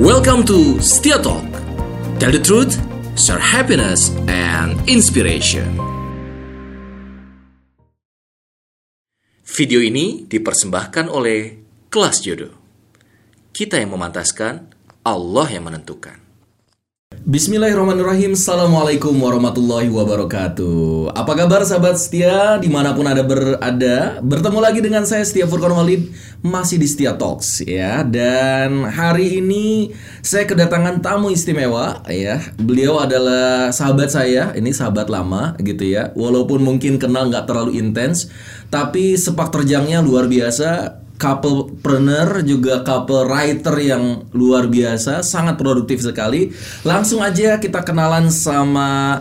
Welcome to Setia Talk. Tell the truth, share happiness and inspiration. Video ini dipersembahkan oleh Kelas Jodoh. Kita yang memantaskan, Allah yang menentukan. Bismillahirrahmanirrahim. Assalamualaikum warahmatullahi wabarakatuh. Apa kabar sahabat setia? Di mana pun ada berada Bertemu lagi dengan saya Setia Furqan Walid Masih di Setia Talks ya. Dan hari ini saya kedatangan tamu istimewa ya. Beliau adalah sahabat saya Ini sahabat lama gitu ya. Walaupun mungkin kenal nggak terlalu intens Tapi sepak terjangnya luar biasa couple planner juga couple writer yang luar biasa, sangat produktif sekali. Langsung aja kita kenalan sama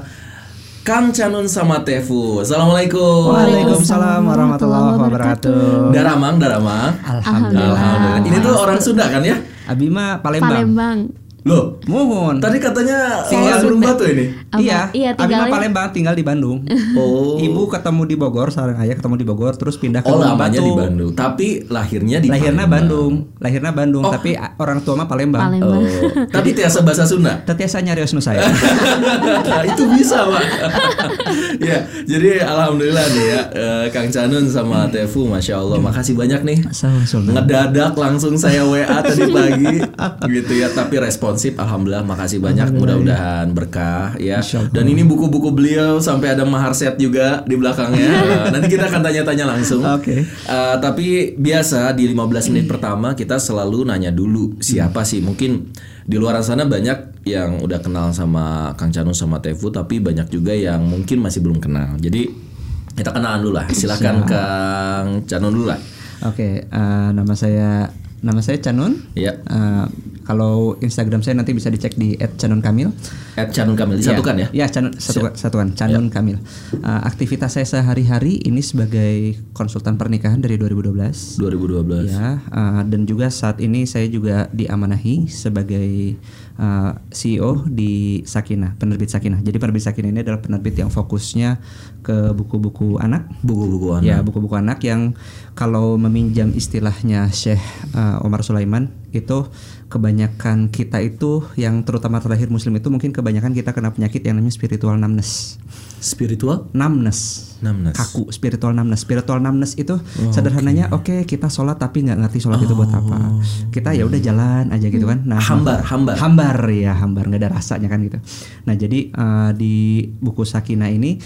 Kang Canun sama Tefu. Assalamualaikum. Waalaikumsalam warahmatullahi wabarakatuh. Daramang, Daramang. Alhamdulillah. Alhamdulillah. Ini tuh orang Sunda kan ya? Abima Palembang. Palembang. Loh, Muhun. tadi katanya Tinggal Gunung Batu ini. Apa? Iya, Iya, Abima tinggalnya- Palembang tinggal di Bandung. Oh. Ibu ketemu di Bogor, seorang ayah ketemu di Bogor, terus pindah ke Oh, Gunung lamanya Batu. di Bandung, tapi lahirnya di Lahirnya Palembang. Bandung, lahirnya Bandung, tapi a- orang tua mah Palembang. Palembang. Oh, tapi tiasa bahasa Sunda. Tetiasa nyarios nu saya. itu bisa pak ya jadi alhamdulillah nih ya eh, Kang Canun sama Tefu masya Allah makasih banyak nih Sama-sama. ngedadak langsung saya WA tadi pagi gitu ya tapi responsif alhamdulillah makasih banyak. Mudah-mudahan berkah ya. Dan ini buku-buku beliau sampai ada mahar set juga di belakangnya. Eh, nanti kita akan tanya-tanya langsung. Oke. Eh, tapi biasa di 15 menit pertama kita selalu nanya dulu siapa sih? Mungkin di luar sana banyak yang udah kenal sama Kang Canu sama Tefu tapi banyak juga yang mungkin masih belum kenal. Jadi kita kenalan dulu lah. Silakan Kang Canu dulu lah. Oke, eh, nama saya nama saya Canun. ya Eh, kalau Instagram saya nanti bisa dicek di @canunkamil. at Canun Kamil disatukan ya Ya, Canun satu, satuan Canun Kamil. Uh, aktivitas saya sehari-hari ini sebagai konsultan pernikahan dari 2012. 2012 Ya, uh, dan juga saat ini saya juga diamanahi sebagai uh, CEO di Sakinah, penerbit Sakinah. Jadi penerbit Sakinah ini adalah penerbit yang fokusnya ke buku-buku anak. buku-buku anak Ya, buku-buku anak yang kalau meminjam istilahnya Syekh uh, Omar Sulaiman itu kebanyakan kita itu yang terutama terlahir muslim itu mungkin kebanyakan kita kena penyakit yang namanya spiritual numbness. spiritual Numbness. Numbness. Kaku, spiritual numbness. Spiritual numbness itu sederhananya oke kita sholat tapi nggak ngerti sholat itu buat apa. Kita ya udah jalan aja gitu kan. Nah, Hambar, hambar. hambar ya hambar nggak ada rasanya kan gitu nah jadi eh, di buku Sakina ini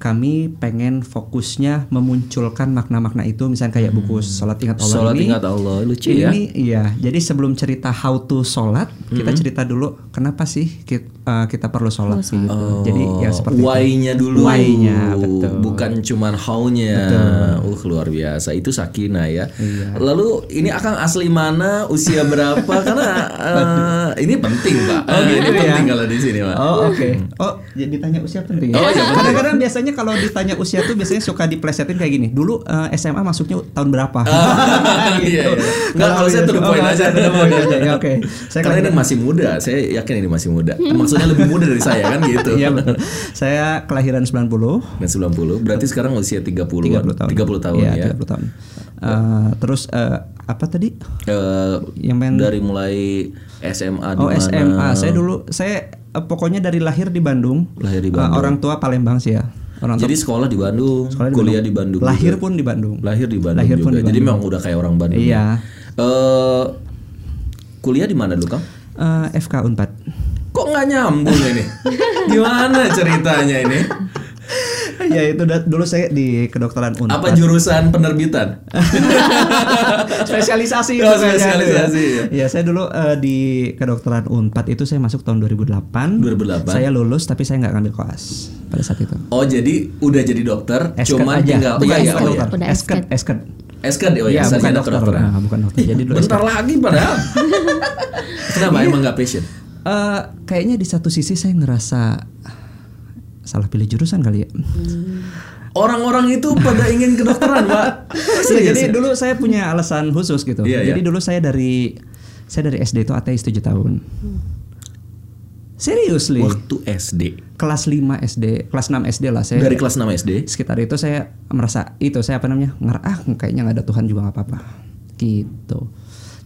kami pengen fokusnya memunculkan makna-makna itu. Misalnya kayak buku sholat ingat Allah Sholat ini. Ingat Allah lucu ya. Ini iya. Jadi sebelum cerita how to sholat kita cerita dulu kenapa sih kita, eh, kita perlu sholat gitu. jadi ya seperti itu. why-nya dulu. Why-nya, betul. bukan cuman how-nya. Uh luar biasa. Itu Sakina ya. Iya. lalu ini akan asli mana usia berapa? Karena eh, ini penting pak. Oh, gitu ini ya? penting kalau di sini pak. Oh oke. Oh jadi ditanya usia penting. Oh, iya, penting. Kadang-kadang biasanya kalau ditanya usia tuh biasanya suka diplesetin kayak gini. Dulu eh, SMA masuknya tahun berapa? Ah, iya, iya. Nggak, kalau saya to the Oh, point nggak, aja. Ya, Oke. Saya karena ini kelahiran- masih muda saya yakin ini masih muda maksudnya lebih muda dari saya kan gitu Iya betul. Saya kelahiran 90. dan 90 berarti sekarang usia 30 30 tahun. 30 tahun Iya, ya 30 tahun. Eh, terus eh, apa tadi? Eh, Yang main dari mulai SMA di Oh mana? SMA. Saya dulu saya eh, pokoknya dari lahir di Bandung. Lahir di Eh, Bandung. orang tua Palembang sih ya. Orang tua Jadi sekolah di Bandung, Sekolah di kuliah di Bandung. lahir juga. pun di Bandung. lahir di Bandung lahir juga. pun di Jadi Bandung. memang udah kayak orang Bandung. Iya. Eh kuliah di mana dulu, Kang? Eh, FK Unpad. Kok nggak nyambung ini? Gimana ceritanya ini? ya itu da- dulu saya di kedokteran Unpad. Apa jurusan penerbitan? spesialisasi Oh, spesialisasi, ya. ya saya dulu eh, di kedokteran Unpad itu saya masuk tahun 2008 2008. saya lulus tapi saya nggak ngambil koas pada saat itu Oh jadi udah jadi dokter, Esket cuman aja tinggal bukan, iya, iya, bukan oh, dokter iya. Udah esket esket. esket Esket, oh iya, Iya, bukan dokter kedokteran. Nah, bukan dokter jadi dulu Bentar lagi padahal. Kenapa emang nggak passion? Eh, kayaknya di satu sisi saya ngerasa salah pilih jurusan kali ya. Orang-orang itu pada ingin kedokteran, Pak. Iya, jadi ya? dulu saya punya alasan khusus gitu. Iya, jadi iya. dulu saya dari saya dari SD itu ateis 7 tahun. Seriously. waktu SD. Kelas 5 SD, kelas 6 SD lah saya. Dari kelas 6 SD. sekitar itu saya merasa itu saya apa namanya ngerah ah kayaknya nggak ada Tuhan juga nggak apa-apa gitu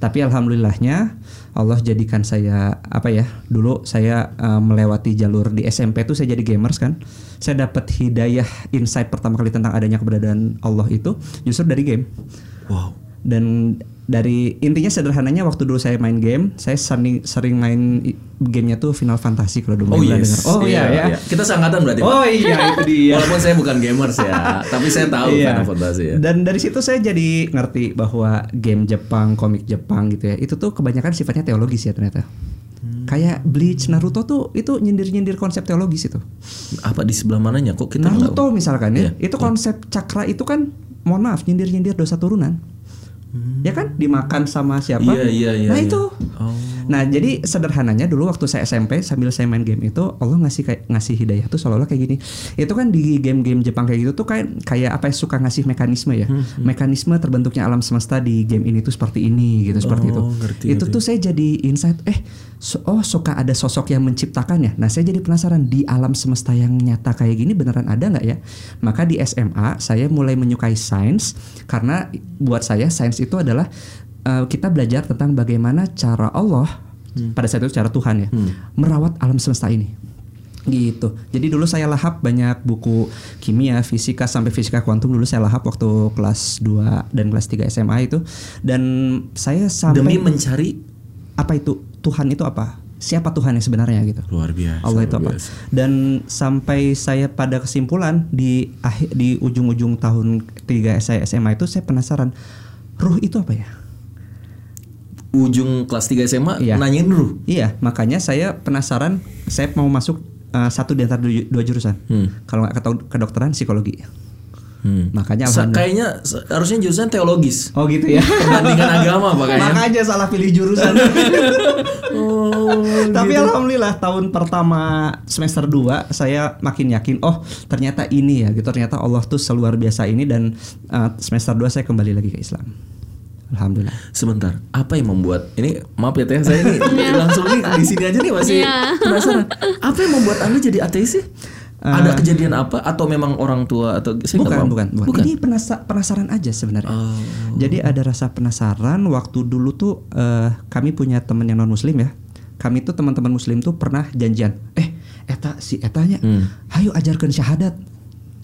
tapi alhamdulillahnya Allah jadikan saya apa ya? Dulu saya uh, melewati jalur di SMP tuh saya jadi gamers kan. Saya dapat hidayah insight pertama kali tentang adanya keberadaan Allah itu justru dari game. Wow. Dan dari intinya sederhananya waktu dulu saya main game, saya sering sering main gamenya tuh Final Fantasy kalau dulu Oh yes. dengar. Oh iya ya. Kita seangkatan berarti. Oh iya itu dia. Walaupun saya bukan gamers ya, tapi saya tahu Iya. Final Fantasy ya. Dan dari situ saya jadi ngerti bahwa game Jepang, komik Jepang gitu ya, itu tuh kebanyakan sifatnya teologis ya ternyata. Hmm. Kayak Bleach, Naruto tuh itu nyindir-nyindir konsep teologis itu. Apa di sebelah mananya kok kita Naruto misalkan ya, Iya. itu konsep cakra itu kan, mohon maaf, nyindir-nyindir dosa turunan. Ya kan, dimakan sama siapa? Hmm. Iya, iya, iya, Nah iya. itu. Oh. Nah jadi sederhananya dulu waktu saya SMP sambil saya main game itu Allah ngasih kayak ngasih hidayah tuh seolah-olah kayak gini. Itu kan di game-game Jepang kayak gitu tuh kayak kayak apa ya suka ngasih mekanisme ya. Hmm, Mekanisme terbentuknya alam semesta di game ini tuh seperti ini gitu seperti itu. Oh, ngerti, itu tuh saya jadi insight eh so- oh suka ada sosok yang menciptakan ya. Nah saya jadi penasaran di alam semesta yang nyata kayak gini beneran ada nggak ya? Maka di SMA saya mulai menyukai sains karena buat saya sains itu adalah uh, kita belajar tentang bagaimana cara Allah pada saat itu cara Tuhan ya merawat alam semesta ini gitu. Jadi dulu saya lahap banyak buku kimia, fisika sampai fisika kuantum dulu saya lahap waktu kelas 2 dan kelas 3 SMA itu dan saya sampai Demi mencari apa itu Tuhan itu apa? Siapa Tuhan yang sebenarnya gitu? luar biasa. Allah itu apa? biasa. Dan sampai saya pada kesimpulan di akhir di ujung-ujung tahun 3 saya SMA itu saya penasaran ruh itu apa ya? Ujung kelas 3 SMA Iya. nanyain dulu. Iya, makanya saya penasaran saya mau masuk uh, satu di antara dua, dua jurusan. Hmm. Kalau nggak ketau- kedokteran psikologi. Hmm. Makanya Sa- kayaknya harusnya jurusan teologis. Oh gitu ya. Perbandingan agama Pak kayaknya. Makanya salah pilih jurusan. Oh, Tapi alhamdulillah tahun pertama semester 2 saya makin yakin oh ternyata ini ya gitu ternyata Allah tuh seluar biasa ini dan uh, semester 2 saya kembali lagi ke Islam. Alhamdulillah. Sebentar, apa yang membuat ini maaf ya teh saya ini langsung nih di sini aja nih masih Iya. penasaran. Apa yang membuat anda jadi ateis sih? Ada kejadian apa atau memang orang tua atau saya Bukan, paham. bukan, bukan. Ini penasa- penasaran aja sebenarnya. Oh. Jadi ada rasa penasaran waktu dulu tuh eh, kami punya teman yang non muslim ya. Kami tuh teman-teman muslim tuh pernah janjian. Eh, eta si etanya, Hmm. ayo ajarkan syahadat.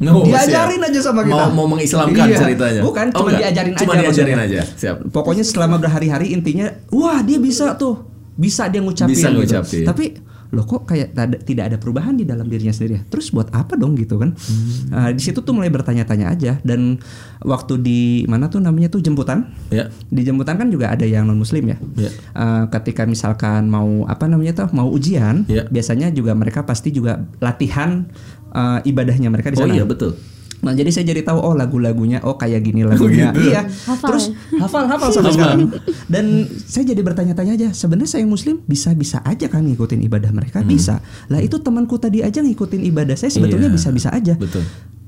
No, diajarin siap. aja sama kita. Mau, mau mengislamkan Iya. ceritanya. Bukan, Oh, cuma enggak. diajarin Cuma aja diajarin maksudnya. aja. Siap. Pokoknya selama berhari-hari intinya, wah dia bisa tuh, bisa dia ngucapin. Bisa gitu. ngucapin. Tapi loh kok kayak tak ada- tidak ada perubahan di dalam dirinya sendiri. ya? Terus buat apa dong gitu kan? Hmm. Nah, di situ tuh mulai bertanya-tanya aja. Dan waktu di mana tuh namanya tuh jemputan. Ya. Di jemputan kan juga ada yang non muslim ya. Ya. Eh, ketika misalkan mau apa namanya tuh mau ujian, Ya. biasanya juga mereka pasti juga latihan eh, ibadahnya mereka di Oh sana. iya betul. Nah jadi saya jadi tahu oh lagu-lagunya oh kayak gini lagunya. Gitu. iya. Hafal. Terus hafal hafal sampai sekarang. Dan saya jadi bertanya-tanya aja sebenarnya saya muslim bisa-bisa aja kan ngikutin ibadah mereka? Bisa. Lah itu temanku tadi aja ngikutin ibadah saya sebetulnya Iya. bisa-bisa aja. Betul.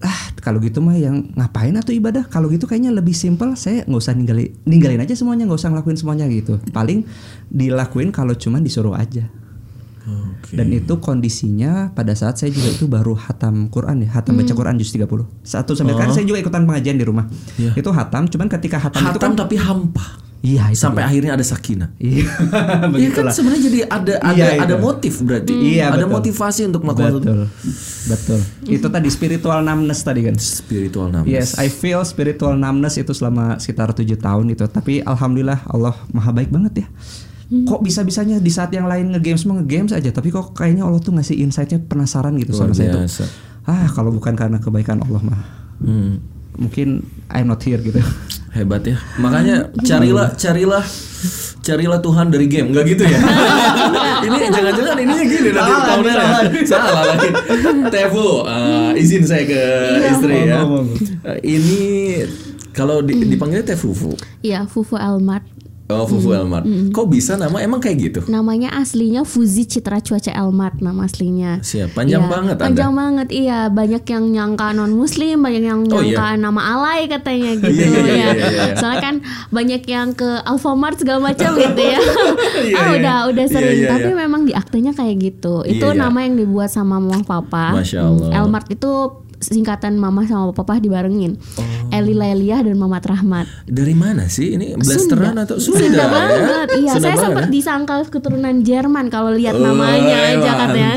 ah kalau gitu mah yang ngapain atau ibadah? Kalau gitu kayaknya lebih simpel saya nggak usah ninggalin ninggalin aja semuanya nggak usah ngelakuin semuanya gitu. Paling dilakuin kalau cuman disuruh aja Oke. dan itu kondisinya pada saat saya juga itu baru hatam Quran ya, hatam baca Quran juz 30. Satu sampai kan saya juga ikutan pengajian di rumah. Oh. Iya. Itu hatam, cuman ketika hatam, itu kan Hatam tapi hampa. iya itu Sampai akhirnya ada sakinah. Iya, Iya kan sebenarnya jadi ada ada Iya, ada itu. motif berarti. Iya, ada betul. motivasi untuk melakukan Betul. Betul. Itu tadi spiritual numbness tadi kan. spiritual numbness. Yes, I feel spiritual numbness itu selama sekitar tujuh tahun itu. Tapi alhamdulillah Allah maha baik banget ya. Kok bisa-bisanya di saat yang lain ngegames mah ngegames aja, tapi kok kayaknya Allah tuh ngasih insightnya penasaran gitu Luar sama saya tuh. Ah, kalau bukan karena kebaikan Allah mah, Hmm, mungkin I'm not here gitu. hebat ya. Makanya carilah carilah carilah Tuhan dari game, nggak gitu ya? ini jangan-jangan ini gini nanti Salah, tahunnya salah. salah lagi. Tefu, eh, izin saya ke istri ya. Eh, ini kalau di- dipanggilnya Teh Fufu. Iya, Fufu Elmart. Oh, Fufu Elmar. Kok bisa nama emang kayak gitu? Namanya aslinya Fuzi Citra Cuaca Elmart nama aslinya. Siap, panjang Iya, banget Anda. Panjang banget, iya. Banyak yang nyangka non Muslim, banyak yang Oh, nyangka iya. nama alay katanya gitu Iya, iya, iya, ya. iya, iya. Soalnya kan banyak yang ke Alfamart segala macam gitu ya. Iya, ah iya. udah udah Iya, sering, iya, tapi iya. memang di aktenya kayak gitu. Itu iya. nama yang dibuat sama mama papa. Masya Allah. Elmart itu singkatan mama sama papa dibarengin. Eli Lailiah dan Mamat Rahmat. Dari mana sih ini? Blasteran atau Sunda? Sunda ya? banget. Iya, Sunda saya sempat ya? disangkal keturunan Jerman kalau lihat Oh, namanya aja katanya.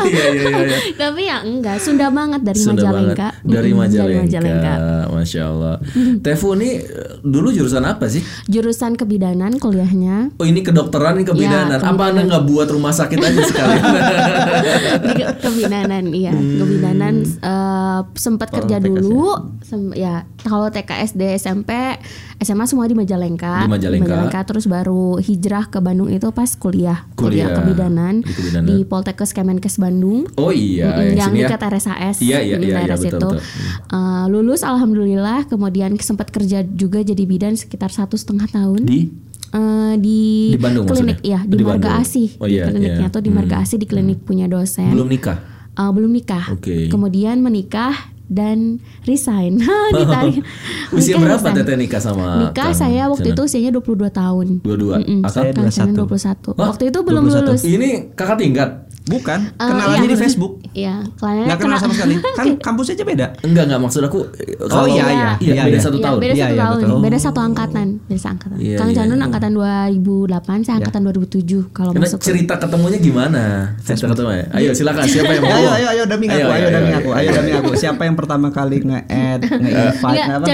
Iya iya iya. iya. Tapi ya enggak, Sunda banget dari Sunda Majalengka. banget. Dari Majalengka. Majalengka. Masya Allah. Tefu ini eh, dulu jurusan apa sih? Jurusan kebidanan kuliahnya. Oh ini kedokteran ini kebidanan. Iya, Apa anda nggak buat rumah sakit aja sekalian? ke- kebidanan iya Hmm. kebidanan eh, sempat kerja dulu Sem- ya kalau TK SD SMP SMA semua di Majalengka Di Majalengka. terus baru hijrah ke Bandung itu pas kuliah Kuliah. kebidanan Di kebidanan. di Poltekkes Kemenkes Bandung oh iya, Mm, yang yang sini ya. dekat RSAS Iya, iya, iya, iya, betul, situ. betul. Eh, lulus alhamdulillah kemudian sempat kerja juga jadi bidan sekitar satu setengah tahun Di Eh, di, Di Bandung klinik maksudnya? ya di, Di Marga Bandung. Asih Oh, di iya, kliniknya iya. tuh di Marga Asih di klinik punya dosen belum nikah. Uh, belum nikah. Oke. Kemudian menikah dan resign. Ditarik. Usia Nikah, berapa resign. Teteh nikah sama? Nikah Kang saya waktu Janan? itu usianya 22 tahun. dua-dua. Mm-mm. Akang? Saya Kang Janan 21. Hah? Waktu itu belum 21. lulus. Ini kakak tingkat. Bukan, Eh, kenalannya iya. di Facebook. Iya, kenalannya Nggak kenal kenal- sama sekali. Kan kampusnya aja beda. Enggak enggak maksud aku eh, kalau iya, iya. iya, Iya, beda iya. satu Iya, tahun. beda Iya, satu iya, tahun, betul. beda satu angkatan, beda satu angkatan. Iya, Kang iya, Janun iya. angkatan 2008, saya angkatan 2007 kalau Karena masuk. cerita ketemunya gimana? Cerita ketemu ya? Ayo silakan siapa yang mau? ayo, ayo, ayo, demi aku, ayo, demi aku, ayo, demi aku. Siapa yang pertama kali nge-add, nge-invite, Enggak, apa?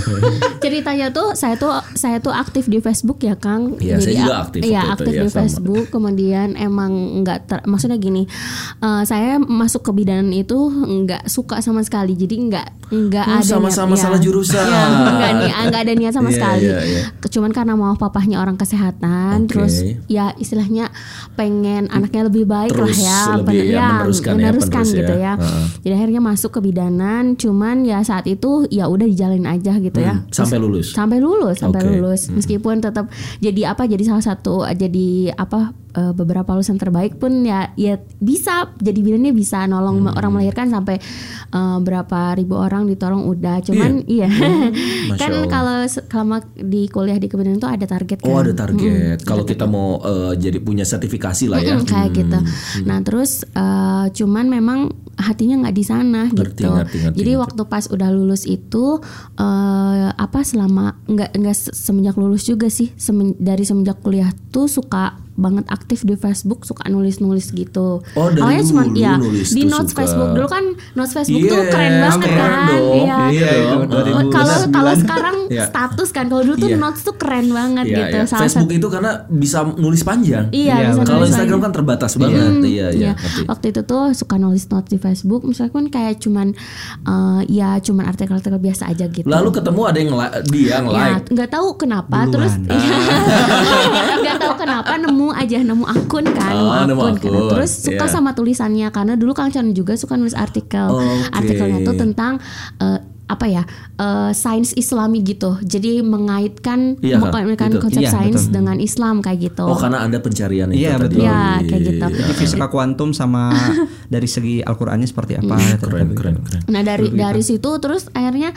ceritanya tuh saya tuh saya tuh aktif di Facebook ya Kang. Iya, saya juga ak- aktif Iya aktif di. Facebook. Kemudian emang nggak ter- maksudnya gini, eh, saya masuk ke bidanan itu nggak suka sama sekali. Jadi nggak nggak Oh, ada sama-sama niat- salah ya. jurusan. Ya, nggak nih, nggak ada niat sama Iya, sekali. iya, iya. Cuman karena mau papahnya orang kesehatan, Oke. terus ya istilahnya pengen anaknya lebih baik Terus lah ya, lebih, pengen- ya, meneruskan ya, meneruskan penerus gitu ya. ya. Heeh. Jadi akhirnya masuk ke bidanan, cuman ya saat itu ya udah dijalanin aja gitu ya. Hmm, sampai lulus. Sampai lulus, sampai. Hmm. lulus. Meskipun tetap jadi apa? Jadi salah satu jadi apa? eh, beberapa lulusan terbaik pun ya ya bisa jadi bidannya bisa nolong Hmm. orang melahirkan sampai eh, berapa ribu orang ditolong udah. Cuman iya. Masya kan Allah. kalau se- selama di kuliah di kebidanan itu ada target kan. Oh ada target. Kalau kita mau eh, jadi punya sertifikasi lah ya. Mm-mm, kayak gitu. Nah terus eh, cuman memang hatinya nggak di sana Ngerti, gitu. ngerti, ngerti, Jadi ngerti. waktu pas udah lulus itu eh, apa selama nggak nggak se- semenjak lulus juga sih semen- dari semenjak kuliah tuh suka banget aktif di Facebook suka nulis-nulis gitu. Oh, dari Awalnya cuman dulu ya nulis di notes suka. Facebook dulu kan notes Facebook Iya, tuh keren banget keren kan. Iya. Iya 2009. Kalau kalau sekarang Iya. status kan kalau dulu tuh Iya. notes tuh keren banget Iya, gitu. iya. Salah Facebook satu- itu karena bisa nulis panjang. Iya, Iya, bisa Kalau nulis Instagram lagi. kan terbatas banget. Hmm, Iya, iya. iya. Waktu itu tuh suka nulis notes di Facebook, misalnya kan kayak cuman eh, ya cuman artikel-artikel biasa aja gitu. Lalu ketemu ada yang dia yang ya like. nggak tahu kenapa Duluan. terus nggak tahu kenapa nemu aja nemu akun kan Oh, nemu kan. akun, terus suka iya. sama tulisannya karena dulu Kang Chan juga suka nulis artikel Oke. artikelnya tuh tentang eh, apa ya eh, sains Islami gitu jadi mengaitkan Iya, Kak, mengaitkan gitu. konsep Iya, sains betul. dengan Islam kayak gitu Oh karena ada pencarian itu Iya, tadi. betul. Iya, kayak gitu. Jadi fisika kuantum sama dari segi Al-Qur'annya seperti apa? gitu. Keren, keren, keren. Nah dari dari situ terus akhirnya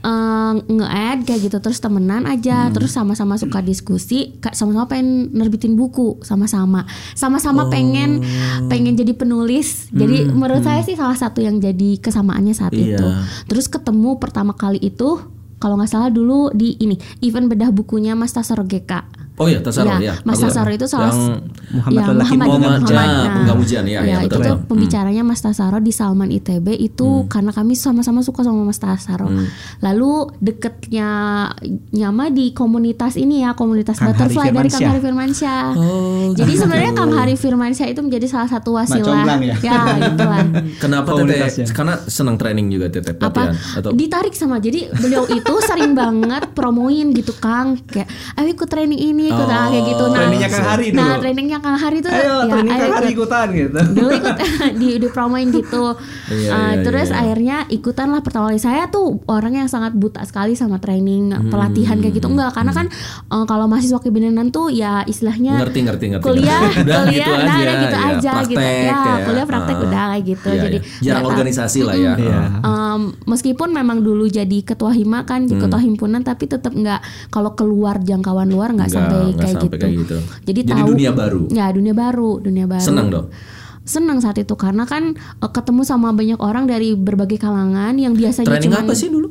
eh, nge-add kayak gitu terus temenan aja terus sama-sama suka diskusi sama-sama pengen nerbitin buku sama-sama sama-sama pengen pengen jadi penulis jadi menurut saya sih salah satu yang jadi kesamaannya saat Iya. itu terus ketemu pertama kali itu kalau nggak salah dulu di ini event bedah bukunya Mas Tasaro GK Oh iya, Tasaro Iya, ya. Mas Aku- Tasaro itu salah yang Muhammad ya, Lelaki Muhammad, Muhammad, Muhammad, ya, nah, ya, ya, itu betul, tuh pembicaranya Mas Tasaro di Salman ITB itu Hmm. karena kami sama-sama suka sama Mas Tasaro. Lalu deketnya nyama di komunitas ini ya komunitas Kang Hari Butterfly dari Kang Firmansyah. Hari Firmansyah. Oh, Jadi gitu. sebenarnya Kang Hari Firmansyah itu menjadi salah satu wasilah. ya? ya itulah. Kenapa teteh? Karena senang training juga teteh apa pelatihan atau ditarik sama jadi beliau itu sering banget promoin gitu Kang kayak ayo ikut training ini ikut ah, kayak gitu nah Trainingnya Kang Hari nah dulu. trainingnya Kang Hari tuh Ayo, ya, training ayo kan hari ikut. ikutan gitu. dulu ikut di dipromoin gitu Iya, Uh, iya, terus iya. akhirnya ikutan lah pertama kali saya tuh orang yang sangat buta sekali sama training Hmm, pelatihan kayak gitu enggak karena kan uh, kalau mahasiswa kebidanan tuh ya istilahnya ngerti ngerti ngerti. kuliah ngerti. udah kuliah gitu udah aja, udah gitu ya, aja gitu praktek, ya kuliah praktek Ah. udah kayak gitu Iya, jadi iya. jarang organisasi lah ya. Iya. Um, meskipun memang dulu jadi ketua hima kan, Hmm. ketua himpunan, tapi tetap nggak kalau keluar jangkauan luar nggak Nggak- sampai nggak kayak sampai gitu. kayak gitu. Jadi, Jadi tahu dunia baru. Ya dunia baru, dunia baru. Senang dong. Senang saat itu karena kan eh, ketemu sama banyak orang dari berbagai kalangan yang biasanya Training cuman- apa sih dulu?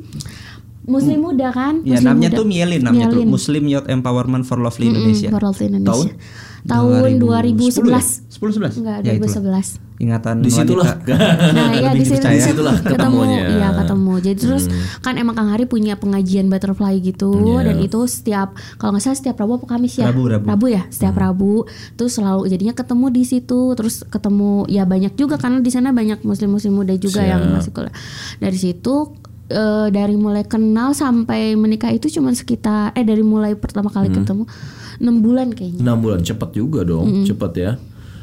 Muslim muda kan? Ya Muslim namanya muda. tuh Mielin namanya tuh Mielin. Muslim Youth Empowerment for Lovely Indonesia. for Lovely Indonesia. Tahun? Tahun 2011. 10 11. Enggak, Ya, itulah. 2011. Ingatan Di situlah. Nah, ya di situ. Di situlah ketemu, iya ketemu. Jadi terus kan emang Kang Hari punya pengajian butterfly gitu Iya. dan itu setiap kalau nggak salah setiap Rabu apa Kamis ya? Rabu, Rabu. ya, setiap Rabu. Terus selalu jadinya ketemu di situ, terus ketemu ya banyak juga karena di sana banyak muslim-muslim muda juga yang Siap. masih kuliah. Dari situ eh, dari mulai kenal sampai menikah itu cuman sekitar eh dari mulai pertama kali ketemu enam bulan kayaknya. 6 bulan cepat juga dong, cepat ya.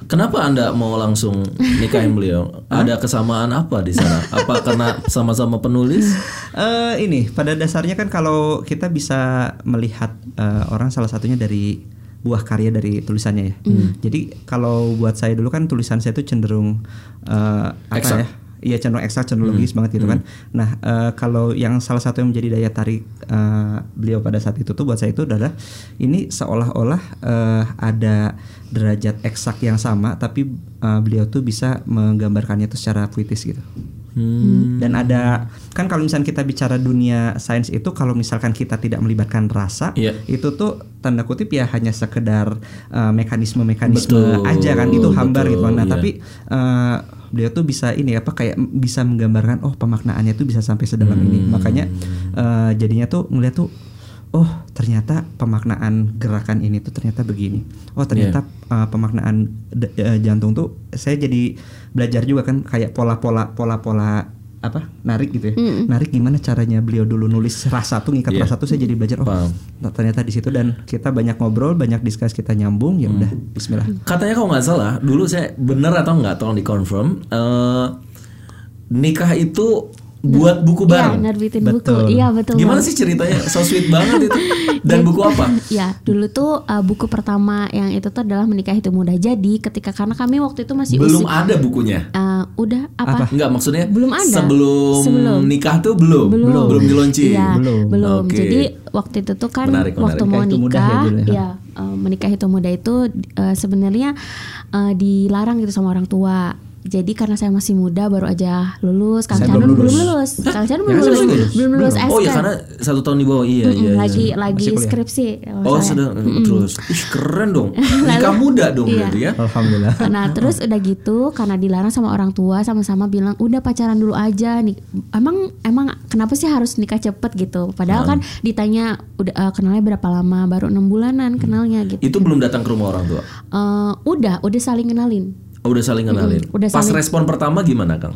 Kenapa Anda mau langsung nikahin beliau? Ada kesamaan apa di sana? Apa karena sama-sama penulis? Eh, ini pada dasarnya kan kalau kita bisa melihat eh, orang salah satunya dari buah karya dari tulisannya ya. Jadi kalau buat saya dulu kan tulisan saya itu cenderung eh, apa ya? Iya cenderung eksak, cenderung logis banget gitu kan. Nah eh, kalau yang salah satu yang menjadi daya tarik eh, beliau pada saat itu tuh buat saya itu adalah ini seolah-olah eh, ada derajat eksak yang sama, tapi eh, beliau tuh bisa menggambarkannya itu secara puitis gitu. Hmm. Dan ada kan kalau misalnya kita bicara dunia sains itu kalau misalkan kita tidak melibatkan rasa Iya. itu tuh tanda kutip ya hanya sekedar uh, mekanisme-mekanisme Betul, aja kan itu hambar betul, gitu. Nah, iya. tapi uh, beliau tuh bisa ini apa kayak bisa menggambarkan oh pemaknaannya tuh bisa sampai sedalam ini. Hmm. Makanya uh, jadinya tuh ngeliat tuh oh ternyata pemaknaan gerakan ini tuh ternyata begini. Oh ternyata Iya. uh, pemaknaan uh, jantung tuh saya jadi belajar juga kan kayak pola-pola pola-pola apa narik gitu ya. Narik gimana caranya beliau dulu nulis rasa tuh ngikat Iya. rasa tuh saya jadi belajar oh Paham. ternyata di situ dan kita banyak ngobrol, banyak diskus kita nyambung ya udah bismillah. Katanya kalau nggak salah, dulu saya bener atau nggak tolong dikonfirm. eh, nikah itu buat buku Iya, bareng. nerbitin Betul. buku. Iya, betul. Gimana banget. sih ceritanya? So sweet banget itu. Dan buku apa? Ya, dulu tuh uh, buku pertama yang itu tuh adalah menikah itu mudah. Jadi ketika karena kami waktu itu masih Belum usi- ada bukunya. uh, udah apa? Enggak maksudnya Belum ada. Sebelum, Sebelum. nikah tuh belum. Belum. Belum di launching. Iya, Belum. belum. Oke. Jadi waktu itu tuh kan Menarik, waktu menarik. mau Menikah itu mudah ya, nikah, ya? ya uh, menikah itu muda itu uh, sebenarnya uh, dilarang gitu sama orang tua. Jadi karena saya masih muda baru aja lulus, Kang Chandra belum belum lulus. lulus, Kang Chandra Ya, belum lulus, belum lulus. belum lulus Oh ya SK. karena satu tahun di bawah iya iya. iya. lagi lagi skripsi. Oh sedang terus. Ih keren dong. Nikah muda dong Iya. berarti ya. Alhamdulillah. Nah terus udah gitu karena dilarang sama orang tua sama-sama bilang udah pacaran dulu aja nih. Emang emang kenapa sih harus nikah cepet gitu? Padahal kan ditanya udah eh, kenalnya berapa lama? Baru enam bulanan kenalnya gitu. Itu belum datang ke rumah orang tua. Eh, udah udah saling kenalin. Oh, udah saling kenalin. udah Pas saling- respon pertama gimana Kang?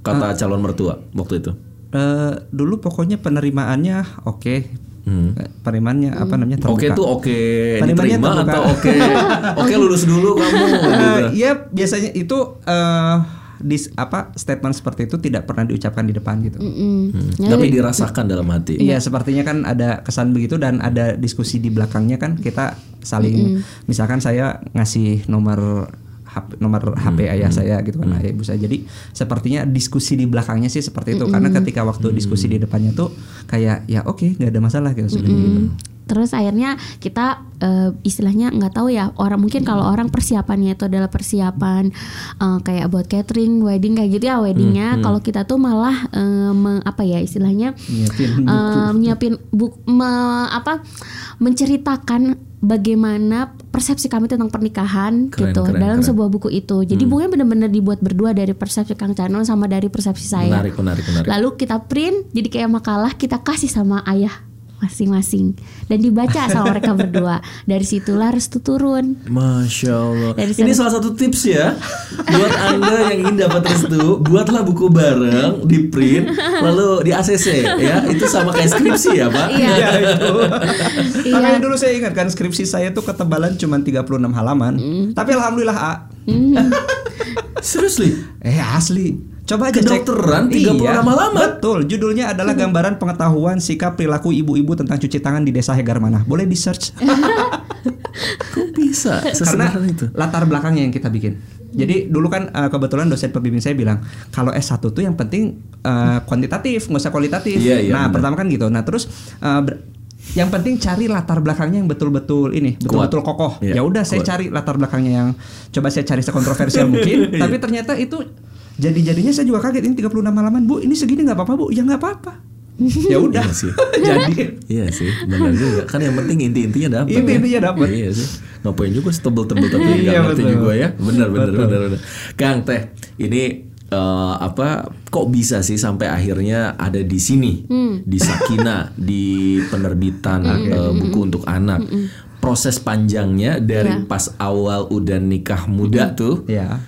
Kata calon mertua waktu itu. Eh, dulu pokoknya penerimaannya oke. Hmm. Eh, Penerimaannya apa namanya terbuka. Oke tuh oke Penerimaannya diterima terbuka. atau oke oke lulus dulu kamu Eh, gitu. Iya biasanya itu eh dis apa statement seperti itu tidak pernah diucapkan di depan gitu. Mm-mm. Ya, Tapi dirasakan dalam hati. Iya sepertinya kan ada kesan begitu dan ada diskusi di belakangnya kan kita saling misalkan saya ngasih nomor HP, nomor HP ayah saya gitu kan ayah ibu saya. Jadi sepertinya diskusi di belakangnya sih seperti itu. Karena ketika waktu diskusi di depannya tuh kayak ya oke nggak ada masalah gitu sudah gitu. Terus akhirnya kita eh, istilahnya nggak tahu ya orang mungkin kalau orang persiapannya itu adalah persiapan eh, kayak buat catering, wedding kayak gitu ya weddingnya. Kalau kita tuh malah eh, me- apa ya istilahnya Nyiapin eh, nyiapin buk me- apa menceritakan bagaimana persepsi kami tentang pernikahan Keren, gitu keren, dalam keren. sebuah buku itu. Jadi bukunya benar-benar dibuat berdua dari persepsi Kang Cano sama dari persepsi saya. Menarik menarik menarik. Lalu kita print jadi kayak makalah kita kasih sama ayah masing-masing dan dibaca sama mereka berdua. Dari situlah restu turun. Masya Allah. Dari Ini salah satu tips ya buat anda yang ingin dapat restu, buatlah buku bareng, di print, lalu di ACC ya. Itu sama kayak skripsi ya pak. Iya. Iya itu. Iya. Makanya dulu saya ingat kan skripsi saya tuh ketebalan cuma 36 halaman. Tapi alhamdulillah A. Seriously? Eh asli. Coba aja cek. Kedokteran 36 halaman? Betul. Judulnya adalah gambaran pengetahuan sikap perilaku ibu-ibu tentang cuci tangan di desa Hegar mana. Boleh di search. Kok bisa? Karena itu. latar belakangnya yang kita bikin. Jadi dulu kan eh, kebetulan dosen pembimbing saya bilang kalau S1 tuh yang penting eh, kuantitatif, nggak usah kualitatif. Iya, iya, nah, benar. pertama kan gitu. Nah, terus ber- yang penting cari latar belakangnya yang betul-betul ini, betul-betul kokoh. Iya, ya udah saya cari latar belakangnya yang coba saya cari sekontroversial mungkin, Iya. tapi ternyata itu jadi-jadinya saya juga kaget ini 36 halaman, Bu. Ini segini nggak apa-apa, Bu. Ya nggak apa-apa. ya udah Iya sih. jadi Iya sih, benar juga. Kan yang penting inti-intinya dapat. Inti-intinya dapet. Iya sih. Ngapain juga sih tebel-tebel tapi nggak Iya, ngerti betul. juga ya. Benar benar Betul. benar benar. Kang Teh, ini eh, apa kok bisa sih sampai akhirnya ada di sini di Sakina di penerbitan eh, buku untuk anak. Proses panjangnya dari Iya. pas awal udah nikah muda tuh ya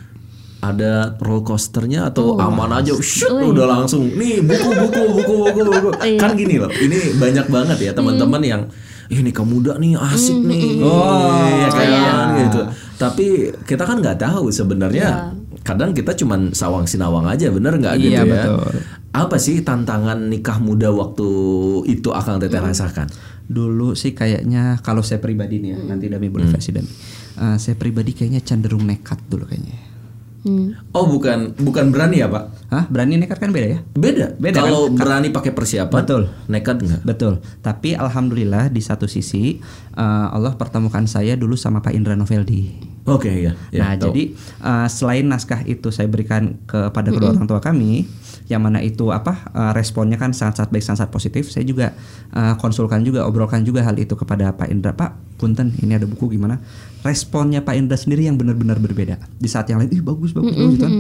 ada roller coasternya atau aman aja shoot, Wih. udah langsung nih buku buku buku buku buku. Iya. kan gini loh ini banyak banget ya teman-teman yang ini kamu muda nih asik nih. Oh, ya kan iya. gitu. Tapi kita kan nggak tahu sebenarnya kadang kita cuman sawang sinawang aja bener nggak gitu Iya, ya? betul. apa sih tantangan nikah muda waktu itu akan teteh rasakan? Dulu sih kayaknya kalau saya pribadi nih ya nanti Dami boleh versi Dami. Eh, saya pribadi kayaknya cenderung nekat dulu kayaknya Hmm. oh bukan bukan berani ya pak Hah berani nekat kan beda ya beda, Beda kan? kalau berani pakai persiapan Betul. nekat nggak Betul. Tapi alhamdulillah di satu sisi eh, Allah pertemukan saya dulu sama Pak Indra Noveldi. Oke ya. ya nah, tahu. jadi eh, selain naskah itu saya berikan kepada kedua orang tua kami, yang mana itu apa eh, responnya kan sangat-sangat baik, sangat positif. Saya juga eh, konsulkan juga, obrolkan juga hal itu kepada Pak Indra. Pak, punten, ini ada buku gimana? Responnya Pak Indra sendiri yang benar-benar berbeda. Di saat yang lain, ih bagus, bagus, bagus gitu kan.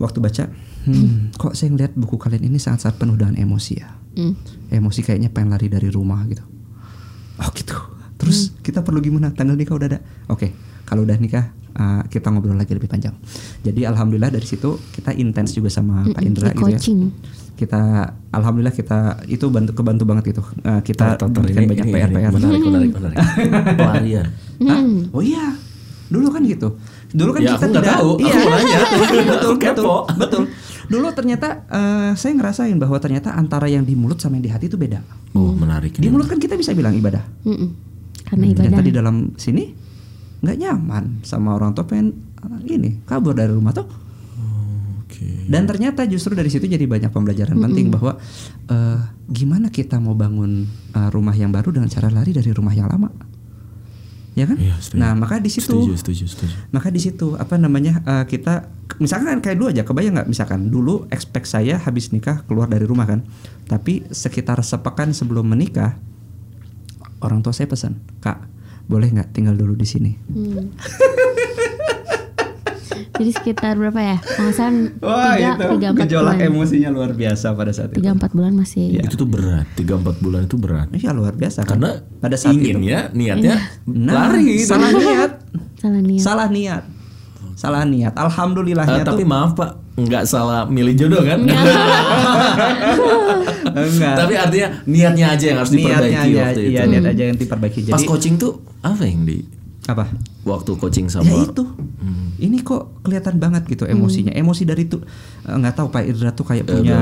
Waktu baca, hmm, kok saya ngeliat buku kalian ini sangat-sangat penuh dengan emosi ya. Hmm. Emosi kayaknya pengen lari dari rumah gitu. Oh gitu. Terus kita perlu gimana? Tanggal nikah udah ada. Oke, kalau udah nikah uh, kita ngobrol lagi lebih panjang. Jadi alhamdulillah dari situ kita intens juga sama Pak Indra gitu ya. Kita alhamdulillah kita itu bantu kebantu banget gitu. Uh, kita berikan ini- banyak ini- PR ini PR. Menarik, menarik, menarik. Pelarian. Hah? Oh iya. Dulu kan gitu. Dulu kan Ya, kita aku nggak tidak tahu. Aku Iya. mau nanya. betul, Aku betul, betul. Dulu ternyata eh, saya ngerasain bahwa ternyata antara yang di mulut sama yang di hati itu beda. Oh, menarik. Di mulut kan kita bisa bilang ibadah. Mm-mm. Karena Hmm, ibadah. Ternyata di dalam sini nggak nyaman sama orang tua pengen eh, ini kabur dari rumah tuh. Oke. Dan ternyata justru dari situ jadi banyak pembelajaran penting bahwa eh, gimana kita mau bangun eh, rumah yang baru dengan cara lari dari rumah yang lama. Ya kan? Iya, setuju. nah, maka di situ Setuju, setuju, setuju. maka di situ apa namanya eh, kita misalkan kayak dulu aja kebayang nggak misalkan dulu expect saya habis nikah keluar dari rumah kan tapi sekitar sepekan sebelum menikah orang tua saya pesan kak boleh nggak tinggal dulu di sini Hmm. Jadi sekitar berapa ya? Salah tiga, tiga empat bulan. emosinya luar biasa pada saat Tiga empat bulan masih. Iya. Itu tuh berat. 3-4 bulan itu berat. Iya luar biasa kan. Karena pada saat itu inginnya, niatnya nah, lari. gitu. salah niat Salah niat. salah niat salah niat. Alhamdulillahnya tapi tuh maaf pak, nggak salah milih jodoh kan? enggak. Tapi artinya niatnya aja yang harus diperbaiki niatnya aja waktu itu. iya niat aja yang diperbaiki. Pas jadi coaching tuh apa yang di apa waktu coaching sama ya itu ini kok kelihatan banget gitu emosinya emosi dari itu eh, nggak tahu Pak Indra tuh kayak Eh, punya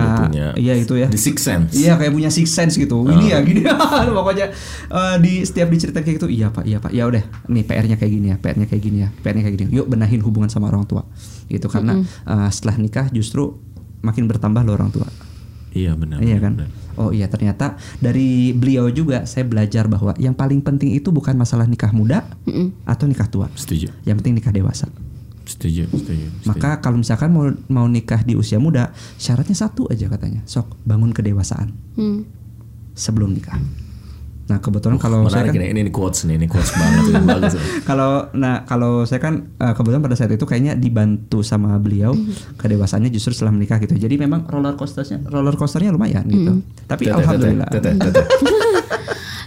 iya itu ya The Sixth Sense. Iya kayak punya six sense gitu. Ini ya gini. Pokoknya eh, di setiap diceritain kayak gitu, iya Pak, iya Pak. Ya udah, nih PR-nya kayak gini ya, PR-nya kayak gini ya, PR-nya kayak gini. Yuk benahin hubungan sama orang tua. Gitu karena eh, setelah nikah justru makin bertambah loh orang tua. Iya benar. iya kan? benar. Oh iya ternyata dari beliau juga saya belajar bahwa yang paling penting itu bukan masalah nikah muda Mm-mm. atau nikah tua. Setuju. Yang penting nikah dewasa. Setuju, setuju. setuju. Maka kalau misalkan mau mau nikah di usia muda, syaratnya satu aja katanya. Sok bangun kedewasaan Hmm. sebelum nikah. Nah kebetulan kalau saya kan, ini, ini quotes nih, ini quotes banget, ini bagus. kalau nah kalau saya kan eh, kebetulan pada saat itu kayaknya dibantu sama beliau kedewasannya justru setelah menikah gitu. Jadi memang roller coasternya roller coasternya lumayan gitu. Tapi Teteh, alhamdulillah.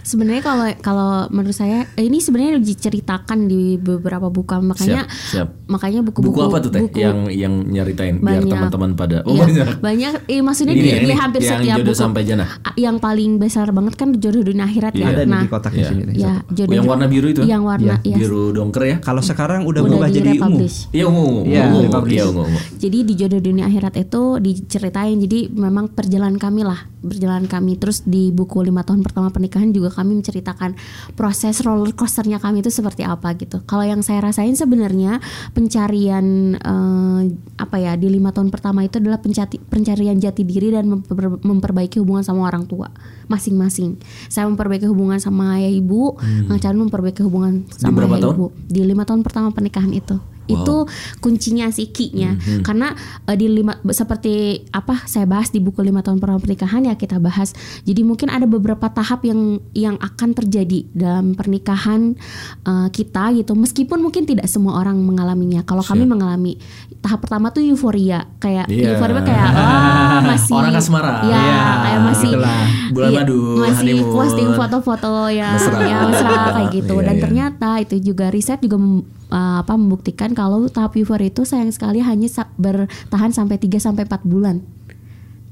Sebenarnya kalau kalau menurut saya eh, ini sebenarnya diceritakan di beberapa buku makanya Siap, siap. makanya buku-buku Buku apa tuh teh buku- yang yang nyeritain biar Banyak. teman-teman pada oh Iya, banyak. banyak. Eh, maksudnya Ini di, ya, di ini, hampir yang setiap jodoh buku. sampai jannah. Ah, Yang paling besar banget kan jodoh dunia akhirat Iya. ya. Ada nah, di kotaknya Iya. sini. ya satu. jodoh yang warna biru itu? Yang warna ya. Biru dongker ya? Kalau sekarang udah, Udah berubah jadi ungu. Iya Iya, iya ungu, ungu. Jadi di jodoh dunia akhirat itu diceritain jadi memang perjalanan kami lah perjalanan kami terus di buku lima tahun pertama pernikahan juga kami menceritakan proses roller coasternya kami itu seperti apa gitu. Kalau yang saya rasain sebenarnya pencarian eh, apa ya di lima tahun pertama itu adalah pencati, pencarian jati diri dan memper- memperbaiki hubungan sama orang tua masing-masing. Saya memperbaiki hubungan sama ayah ibu, Kang Chan memperbaiki hubungan sama berapa ayah tahun? ibu di lima tahun pertama pernikahan itu. Itu kuncinya sih key-nya. Karena eh, di lima seperti apa saya bahas di buku lima tahun pernikahan ya kita bahas. Jadi mungkin ada beberapa tahap yang yang akan terjadi dalam pernikahan eh, kita gitu. Meskipun mungkin tidak semua orang mengalaminya. Kalau kami mengalami tahap pertama tuh euforia, kayak Iya. euforia kayak ah masih Orang asmara. Ya, Iya, kayak masih itulah. Bulan iya, madu, masih honeymoon. posting foto-foto ya Mesra. ya mesra kayak gitu. Iya, Dan iya. ternyata itu juga riset juga mem- uh, apa membuktikan kalau tahap euforia itu sayang sekali hanya bertahan sampai 3 sampai 4 bulan.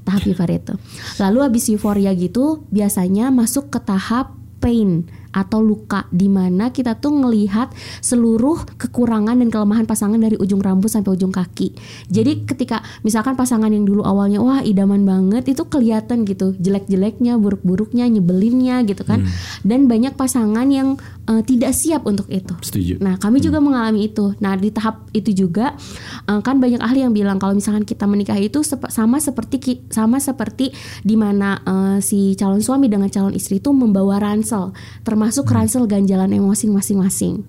Tahap euforia itu. Lalu habis euforia gitu biasanya masuk ke tahap pain atau luka di mana kita tuh ngelihat seluruh kekurangan dan kelemahan pasangan dari ujung rambut sampai ujung kaki. Jadi ketika misalkan pasangan yang dulu awalnya wah idaman banget itu kelihatan gitu jelek-jeleknya, buruk-buruknya, nyebelinnya gitu kan. Dan banyak pasangan yang eh, tidak siap untuk itu. Setuju. Nah, kami juga mengalami itu. Nah, di tahap itu juga eh, kan banyak ahli yang bilang kalau misalkan kita menikah itu sep- sama seperti sama seperti di mana eh, si calon suami dengan calon istri itu membawa ransel, termasuk ransel ganjalan emosi masing-masing.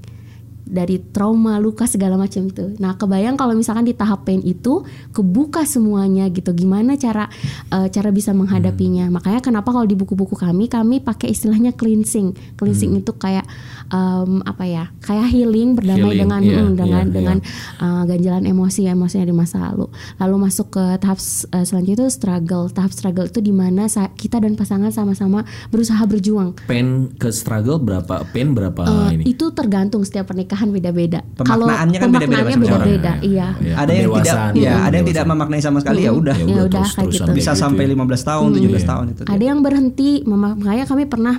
Dari trauma, luka segala macam itu. Nah, kebayang kalau misalkan di tahap pain itu kebuka semuanya gitu. Gimana cara eh, cara bisa menghadapinya? Makanya kenapa kalau di buku-buku kami kami pakai istilahnya cleansing. Cleansing itu kayak em, apa ya? Kayak healing berdamai Healing, dengan iya, mm, dengan iya, dengan uh, ganjalan emosi emosinya di masa lalu. Lalu masuk ke tahap s- uh, selanjutnya itu struggle. Tahap struggle itu di mana sa- kita dan pasangan sama-sama berusaha berjuang. Pain ke struggle berapa? Pain berapa Uh, ini? itu tergantung setiap pernikahan beda-beda. Kalau Pemaknaannya kan beda-beda pemaknaannya beda-beda, iya. Ya, ada yang tidak ya, ada yang tidak memaknai sama sekali ya udah. Ya Ya udah, kayak terus-terusan gitu. Bisa kayak sampai gitu ya. 15 tahun, 17 tahun itu. Ada yang berhenti, makanya kami pernah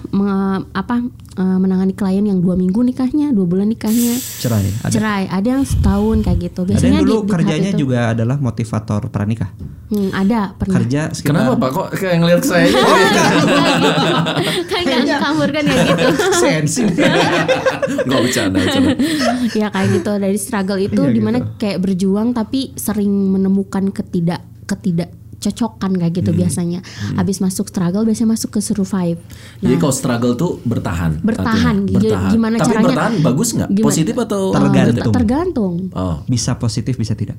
apa uh, menangani klien yang dua minggu nikahnya, dua bulan nikahnya, Cerai. Ada. cerai. Ada yang setahun kayak gitu. Ada Biasanya yang dulu di- di kerjanya itu. juga adalah motivator pranikah. Hmm, ada pernah. Kerja sekitar Kenapa Pak kok kayak ngeliat saya? Oh, kan nggak kabur kan ya gitu. sensi. Enggak bercanda, bercanda. ya kayak gitu dari struggle itu Iya, di mana gitu. kayak berjuang tapi sering menemukan ketidak ketidak cocokan kayak Hmm. gitu biasanya. Habis masuk struggle biasanya masuk ke survive. Jadi kalau struggle tuh bertahan. Bertahan. artinya. Bertahan. gimana Tapi caranya? bertahan bagus nggak? Gimana? Positif atau Tergantung. negatif? tergantung. Oh. bisa positif bisa tidak.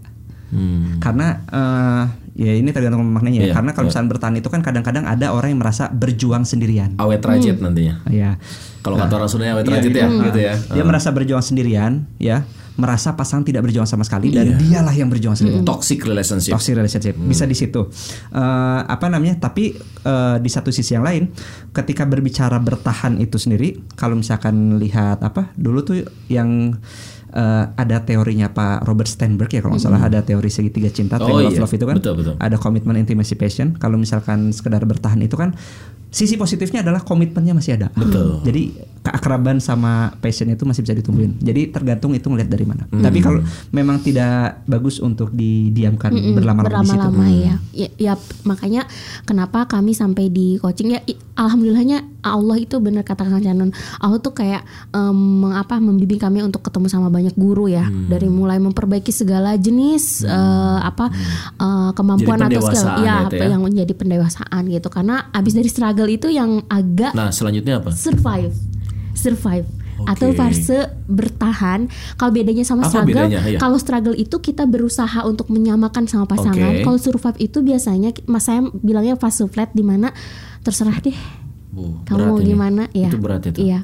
Hmm. Karena eh, ya ini tergantung maknanya ya. Iya, Karena kalau iya. misalnya bertahan itu kan kadang-kadang ada orang yang merasa berjuang sendirian. Awet rajit nantinya. Ya. Kalau kata orang Sunda awet Iya, rajit ya, gitu ya. Dia merasa berjuang sendirian, ya. Merasa pasangan tidak berjuang sama sekali dan Iya. dialah yang berjuang sendirian. Toxic relationship. Toxic relationship bisa di situ. Eh, apa namanya? Tapi eh, di satu sisi yang lain, ketika berbicara bertahan itu sendiri, kalau misalkan lihat apa dulu tuh yang eh, ada teorinya Pak Robert Steinberg ya kalau nggak salah ada teori segitiga cinta, Oh, triangle of iya. love itu kan. Betul, betul. Ada komitmen, intimacy, passion. Kalau misalkan sekedar bertahan itu kan sisi positifnya adalah komitmennya masih ada. Betul. Jadi keakraban sama passion itu masih bisa ditumbuhin. Jadi tergantung itu ngeliat dari mana. Hmm. Tapi kalau memang tidak bagus untuk didiamkan berlama-lama di situ. berlama-lama ya. ya. Ya makanya kenapa kami sampai di coaching ya alhamdulillahnya Allah itu benar kata Kang Canon. Allah tuh kayak em, apa membimbing kami untuk ketemu sama banyak guru ya. Hmm. Dari mulai memperbaiki segala jenis eh, apa eh, kemampuan atau skill ya, ya itu ya. yang menjadi pendewasaan gitu. Karena abis dari struggle itu yang agak Nah, selanjutnya apa? survive survive Oke. atau fase bertahan kalau bedanya sama Apa struggle bedanya? Iya. kalau struggle itu kita berusaha untuk menyamakan sama pasangan Oke. kalau survive itu biasanya mas saya bilangnya fase flat di mana terserah deh Oh, kamu mau ini. gimana ya Itu berat itu. iya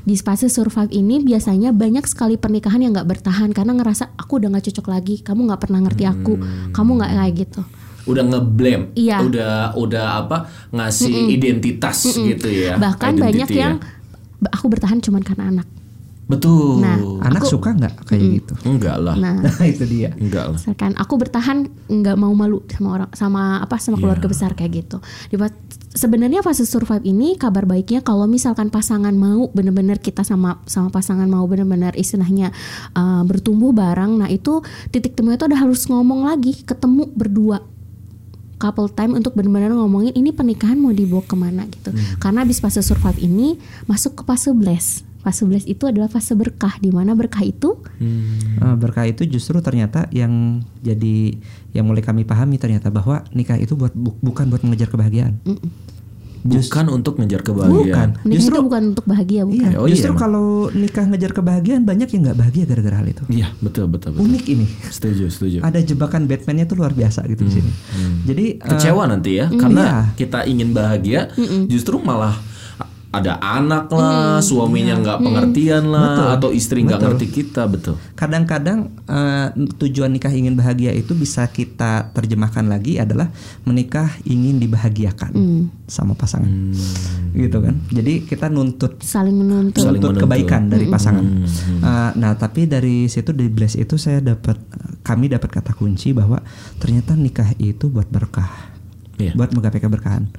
di fase survive ini biasanya banyak sekali pernikahan yang nggak bertahan karena ngerasa aku udah nggak cocok lagi kamu nggak pernah ngerti aku Hmm. kamu nggak kayak gitu Udah ngeblame, Iya. udah udah apa ngasih identitas gitu ya. bahkan Identity banyak ya. yang aku bertahan cuman karena anak betul. Nah, Anak Aku- suka nggak kayak gitu? Enggak lah. nah itu dia. Enggak lah. misalkan aku bertahan nggak mau malu sama orang sama apa sama keluarga Iya. besar kayak gitu. Di fa- sebenarnya fase survive ini kabar baiknya kalau misalkan pasangan mau bener-bener kita sama sama pasangan mau bener-bener istilahnya uh, bertumbuh bareng. Nah itu titik temu itu ada harus ngomong lagi, ketemu berdua couple time untuk benar-benar ngomongin ini pernikahan mau dibawa ke mana gitu. Karena habis fase survive ini masuk ke fase bless. Fase bless itu adalah fase berkah di mana berkah itu Eh, berkah itu justru ternyata yang jadi yang mulai kami pahami ternyata bahwa nikah itu buat bu- bukan buat mengejar kebahagiaan. Bukan untuk ngejar kebahagiaan. Menikah Justru itu bukan untuk bahagia bukan. Iya, Oh iya, justru emang. kalau nikah ngejar kebahagiaan banyak yang nggak bahagia gara-gara hal itu. Iya, betul betul betul. Unik ini. Setuju, setuju. Ada jebakan Batman-nya tuh luar biasa gitu di sini. Jadi eh, Kecewa nanti ya karena Iya. kita ingin bahagia justru malah ada anak lah, suaminya nggak pengertian lah atau istri nggak ngerti kita, betul. kadang-kadang eh, tujuan nikah ingin bahagia itu bisa kita terjemahkan lagi adalah menikah ingin dibahagiakan sama pasangan. Gitu kan. Jadi kita nuntut Saling menuntut. Saling nuntut menuntut. kebaikan dari pasangan. Eh, nah, tapi dari situ dari Bless itu saya dapat kami dapat kata kunci bahwa ternyata nikah itu buat berkah. Iya. Buat menggapai keberkahan.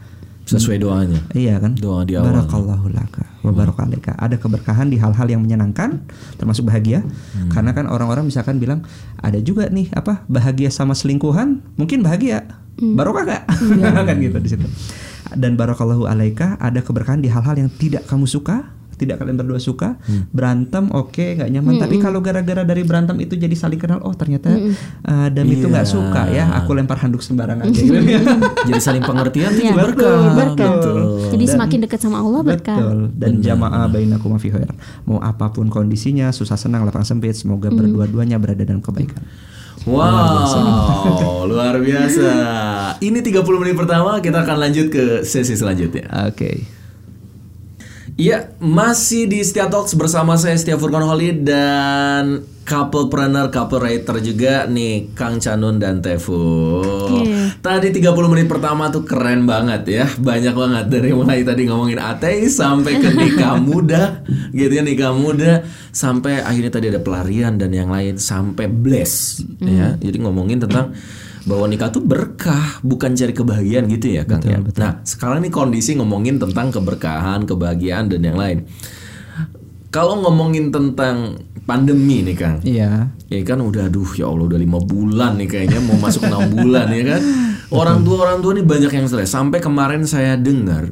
Sesuai doanya. Iya kan? Doa di awal. Barakallahu laka wa barakalaika. Ada keberkahan di hal-hal yang menyenangkan termasuk bahagia. Hmm. Karena kan orang-orang misalkan bilang ada juga nih apa bahagia sama selingkuhan, mungkin bahagia. Barokah gak? Iya. kan gitu di situ. Dan barakallahu alaika ada keberkahan di hal-hal yang tidak kamu suka, tidak kalian berdua suka, Hmm. berantem oke nggak nyaman. Tapi kalau gara-gara dari berantem itu jadi saling kenal, oh ternyata uh, Dam itu nggak Iya. suka ya, aku lempar handuk sembarangan gitu. Jadi saling pengertian itu Iya. juga berkah. Berkah. Betul. Jadi semakin dekat sama Allah berkah. Betul. Dan jamaah bainakum fi khair. Mau apa pun kondisinya, susah senang, lapang sempit, semoga berdua-duanya berada dalam kebaikan. Wow, luar biasa. Ini 30 menit pertama, kita akan lanjut ke sesi selanjutnya. Oke. Iya, masih di Setia Talks bersama saya Setia Furkan Holid dan couple planner, couple writer juga nih Kang Canun dan Tefu. Iya. Tadi 30 menit pertama tuh keren banget ya. Banyak banget dari mulai tadi ngomongin ateis sampai ke nikah muda gitu ya nikah muda sampai akhirnya tadi ada pelarian dan yang lain sampai bless ya. Jadi ngomongin tentang bahwa nikah tuh berkah bukan cari kebahagiaan gitu ya Kang ya. Nah, sekarang nih kondisi ngomongin tentang keberkahan, kebahagiaan dan yang lain. Kalau ngomongin tentang pandemi nih Kang. Iya. Ya kan udah aduh ya Allah udah lima bulan nih kayaknya mau masuk enam bulan ya kan. Orang tua orang tua nih banyak yang stres. Sampai kemarin saya dengar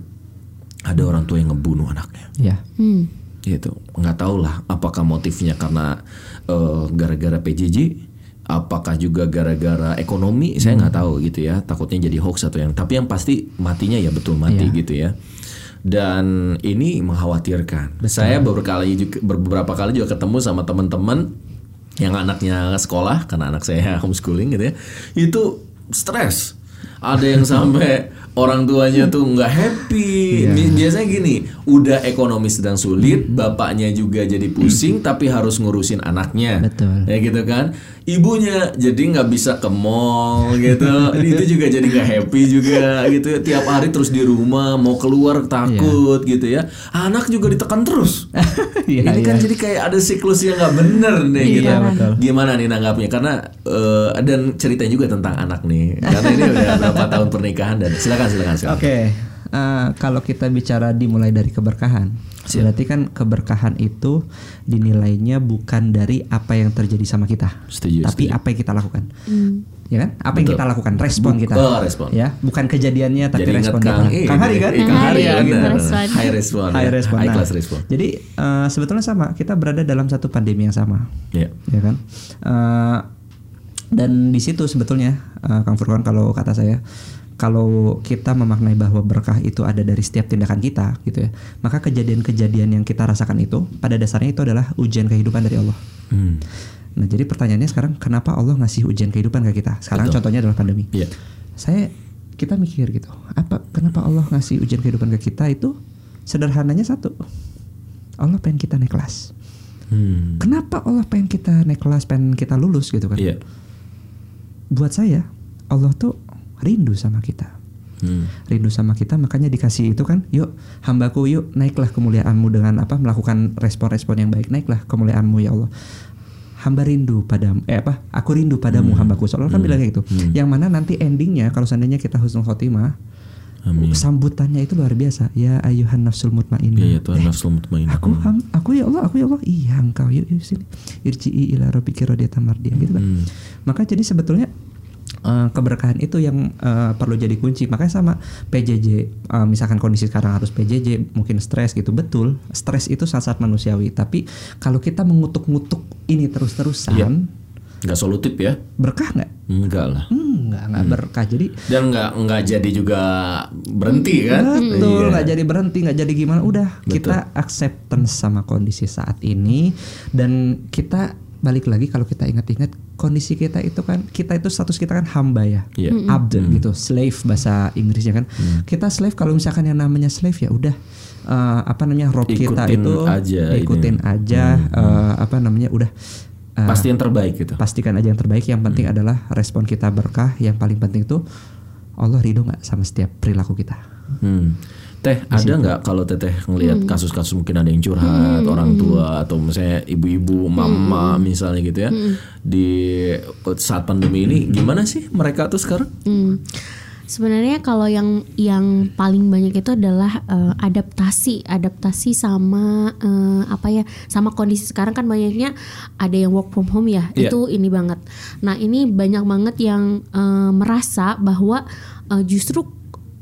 ada orang tua yang ngebunuh anaknya. Iya. Hmm. Gitu. Nggak tahu lah apakah motifnya karena eh, gara-gara PJJ apakah juga gara-gara ekonomi? Saya nggak tahu gitu ya. Takutnya jadi hoax atau yang tapi yang pasti matinya ya betul mati gitu ya. Dan ini mengkhawatirkan. Saya beberapa kali juga beberapa kali juga ketemu sama teman-teman yang anaknya sekolah karena anak saya homeschooling gitu ya. Itu stres. Ada yang sampai orang tuanya tuh nggak happy. Bi- biasanya gini udah ekonomi sedang sulit bapaknya juga jadi pusing tapi harus ngurusin anaknya. Betul. ya gitu kan? Ibunya jadi nggak bisa ke mall gitu. Itu juga jadi nggak happy juga gitu ya. tiap hari terus di rumah mau keluar takut gitu ya. Anak juga ditekan terus. Iya, ini kan iya. jadi kayak ada siklus yang nggak bener nih Iya, gitu. betul. gimana nih nanggapnya? Karena eh, dan ceritanya juga tentang anak nih. Karena ini udah berapa tahun pernikahan dan silakan silakan silakan Oke. eh, kalau kita bicara dimulai dari keberkahan, berarti kan keberkahan itu dinilainya bukan dari apa yang terjadi sama kita, Setuju, tapi setuju. apa yang kita lakukan, Hmm. ya kan? Apa yang Betul. kita lakukan, respon kita, oh, respon. ya, bukan kejadiannya tapi Jadi ingat respon Kang, kita. eh, Kang Hari kan? eh, Kang Hari, Kang Hari, benar. respon. high respon, High ya. respon. high Nah, class respon. Jadi eh, sebetulnya sama, kita berada dalam satu pandemi yang sama, Ya. ya kan? Eh, dan di situ sebetulnya eh, Kang Furqan kalau kata saya kalau kita memaknai bahwa berkah itu ada dari setiap tindakan kita gitu ya maka kejadian-kejadian yang kita rasakan itu pada dasarnya itu adalah ujian kehidupan dari Allah Hmm. nah jadi pertanyaannya sekarang kenapa Allah ngasih ujian kehidupan ke kita sekarang Betul. contohnya adalah pandemi Iya. saya kita mikir gitu apa kenapa Allah ngasih ujian kehidupan ke kita itu sederhananya satu Allah pengen kita naik kelas Hmm. kenapa Allah pengen kita naik kelas pengen kita lulus gitu kan Iya. buat saya Allah tuh rindu sama kita. Hmm. rindu sama kita makanya dikasih itu kan yuk hambaku yuk naiklah kemuliaanmu dengan apa melakukan respon-respon yang baik. Naiklah kemuliaanmu ya Allah. Hamba rindu padamu eh apa aku rindu padamu hambaku. Soalnya kan bilang kayak gitu. Yang mana nanti endingnya kalau seandainya kita husnul khotimah Amin. sambutannya itu luar biasa. Ya ayuhan nafsul mutmainnah. Iya, ya Tuhan nafsu mutmainnah. aku ham, aku ya Allah aku ya Allah. Iya engkau yuk, yuk sini. Irji'i ila rabbiki radiyatan mardiyah gitu kan. Hmm. maka jadi sebetulnya eh, keberkahan itu yang eh, perlu jadi kunci makanya sama PJJ eh, misalkan kondisi sekarang harus PJJ mungkin stres gitu betul stres itu sangat manusiawi tapi kalau kita mengutuk-ngutuk ini terus-terusan Iya. nggak solutif ya? Berkah nggak? Enggak lah. Hmm, nggak nggak berkah. Jadi Dan nggak nggak jadi juga berhenti kan? betul Iya. nggak jadi berhenti nggak jadi gimana. Udah kita acceptance sama kondisi saat ini dan kita balik lagi kalau kita ingat-ingat kondisi kita itu kan kita itu status kita kan hamba ya. Iya. abd gitu slave bahasa Inggrisnya kan. Kita slave kalau misalkan yang namanya slave ya udah eh, apa namanya rob kita Ikutin itu aja ini. ikutin aja eh, apa namanya udah eh, Pasti yang terbaik gitu. pastikan aja yang terbaik. Yang penting adalah respon kita berkah. Yang paling penting itu Allah ridho nggak sama setiap perilaku kita? Hmm. Teh ada nggak kalau teteh ngelihat kasus-kasus mungkin ada yang curhat orang tua atau misalnya ibu-ibu, mama misalnya gitu ya di saat pandemi ini gimana sih mereka tuh sekarang? Hmm. Sebenarnya kalau yang yang paling banyak itu adalah eh, adaptasi, adaptasi sama eh, apa ya, sama kondisi sekarang kan banyaknya ada yang work from home ya, Iya. itu ini banget. Nah ini banyak banget yang eh, merasa bahwa eh, justru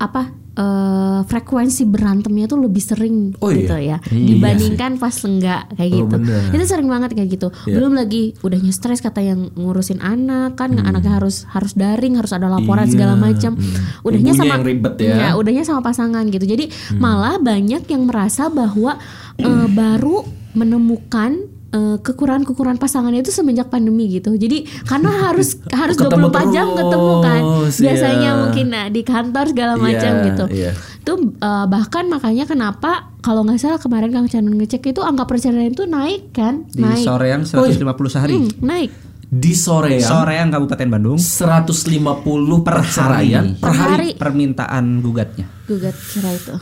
apa eh, frekuensi berantemnya tuh lebih sering Oh iya? gitu ya, Iya dibandingkan pas enggak kayak Oh, gitu. benar. Itu sering banget kayak gitu. Iya. Belum lagi udahnya stres kata yang ngurusin anak kan anaknya harus harus daring harus ada laporan Hmm. Iya. segala macam Hmm. udahnya Ibunya sama yang ribet ya. Hmm. udahnya sama pasangan gitu jadi malah banyak yang merasa bahwa eh, baru menemukan eh, kekurangan-kekurangan pasangannya itu semenjak pandemi gitu. Jadi karena harus harus Ketemu 24 jam ketemu kan. terus, biasanya iya. mungkin nah, di kantor segala Iya, macam gitu. iya. itu eh, bahkan makanya kenapa kalau nggak salah kemarin Kang Chan ngecek itu angka perceraian itu naik kan? Di naik. Soreang 150 sehari. Hmm, naik. Di sore ya Soreang Kabupaten Bandung. 150 per perceraian hari, Per hari. permintaan gugatnya. Gugat cerai itu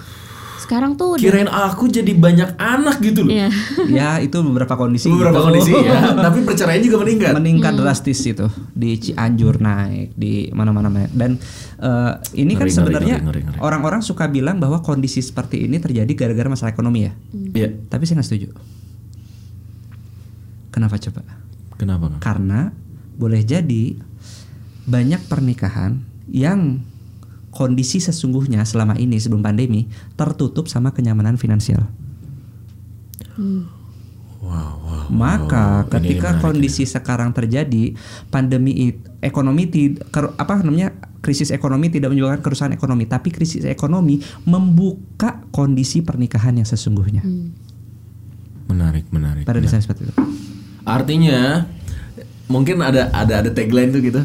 sekarang tuh udah Kirain aku jadi banyak anak gitu loh. Iya. ya itu beberapa kondisi Beberapa gitu. kondisi ya, tapi perceraian juga meningkat. meningkat Hmm. drastis itu di Cianjur naik di mana-mana naik. dan eh, ini kan Ngeri, ngeri, sebenarnya orang-orang suka bilang bahwa kondisi seperti ini terjadi gara-gara masalah ekonomi ya Iya. tapi saya nggak setuju kenapa coba Kenapa? Kang? karena boleh jadi banyak pernikahan yang kondisi sesungguhnya selama ini sebelum pandemi tertutup sama kenyamanan finansial. Wow, wow. Maka ini ketika kondisi sekarang terjadi pandemi ekonomi ti- ker- apa namanya krisis ekonomi tidak menyebabkan kerusakan ekonomi, tapi krisis ekonomi membuka kondisi pernikahan yang sesungguhnya. Menarik, menarik. Pada dasarnya seperti itu. Artinya mungkin ada ada ada tagline tuh gitu.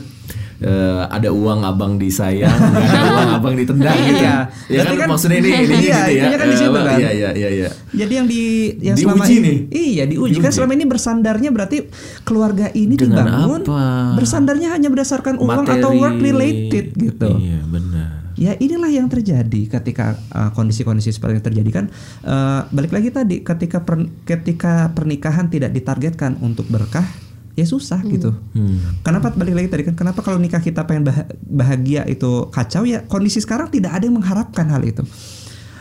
Eh, ada uang abang disayang, nggak ada uang abang ditendang gitu. Iya. Ya kan, Berarti kan- maksudnya ini ini Iya, gitu ya. kan di Eh, situ apa, kan. Iya, iya, iya, iya. Jadi yang di yang Diuji selama ini nih. iya diuji kan Diuji. selama ini bersandarnya berarti keluarga ini Dengan dibangun apa? bersandarnya hanya berdasarkan uang atau work related gitu. Iya, benar. Ya inilah yang terjadi ketika uh, kondisi-kondisi seperti ini terjadi kan uh, balik lagi tadi ketika per- ketika pernikahan tidak ditargetkan untuk berkah ya susah gitu. Hmm. Kenapa balik lagi tadi kan kenapa kalau nikah kita pengen bah- bahagia itu kacau ya kondisi sekarang tidak ada yang mengharapkan hal itu.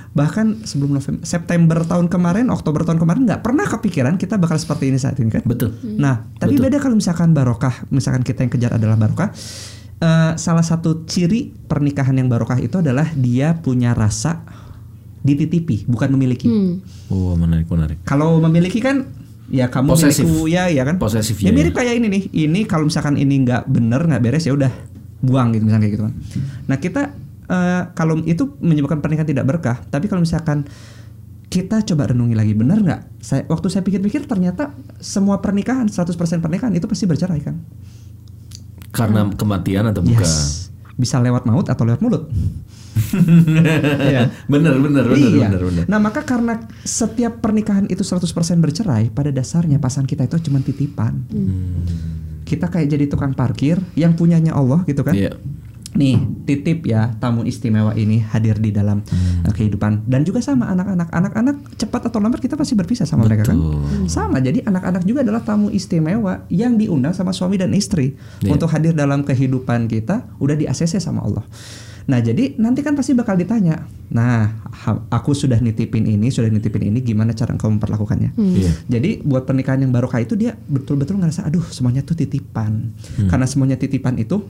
Bahkan sebelum November, September tahun kemarin, Oktober tahun kemarin nggak pernah kepikiran kita bakal seperti ini saat ini kan. Betul. Nah, tapi beda kalau misalkan barokah, misalkan kita yang kejar adalah barokah. eh, salah satu ciri pernikahan yang barokah itu adalah dia punya rasa dititipi, bukan memiliki. Hmm. Oh, menarik, menarik. Kalau memiliki kan ya kamu milikku ya ya kan. Posesif, ya ya, mirip kayak ini nih. Ini kalau misalkan ini nggak bener nggak beres ya udah buang gitu misalnya kayak gitu kan. Nah kita eh, kalau itu menyebabkan pernikahan tidak berkah. Tapi kalau misalkan kita coba renungi lagi benar nggak? Saya waktu saya pikir-pikir ternyata semua pernikahan 100% pernikahan itu pasti bercerai kan. Karena kematian atau bukan? Yes. Bisa lewat maut atau lewat mulut. Iya. bener, bener, bener, iya. bener, bener. Nah, maka karena setiap pernikahan itu 100% bercerai, pada dasarnya pasangan kita itu cuma titipan. Kita kayak jadi tukang parkir yang punyanya Allah gitu kan. Iya. Nih, titip ya tamu istimewa ini hadir di dalam uh, kehidupan dan juga sama anak-anak. Anak-anak cepat atau lambat kita pasti berpisah sama mereka kan. Sama. Jadi anak-anak juga adalah tamu istimewa yang diundang sama suami dan istri Iya. untuk hadir dalam kehidupan kita udah di ACC sama Allah. Nah, jadi nanti kan pasti bakal ditanya. Nah, aku sudah nitipin ini, sudah nitipin ini, gimana cara kamu memperlakukannya? Iya. Jadi buat pernikahan yang barokah itu dia betul-betul ngerasa, aduh semuanya tuh titipan. Karena semuanya titipan itu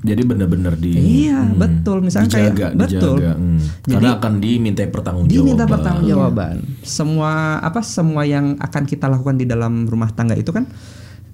Jadi benar-benar di Iya, betul. Misalnya kayak- dijaga, betul. dijaga. Hmm. Jadi- Karena akan diminta pertanggungjawaban. diminta pertanggungjawaban. Semua apa semua yang akan kita lakukan di dalam rumah tangga itu kan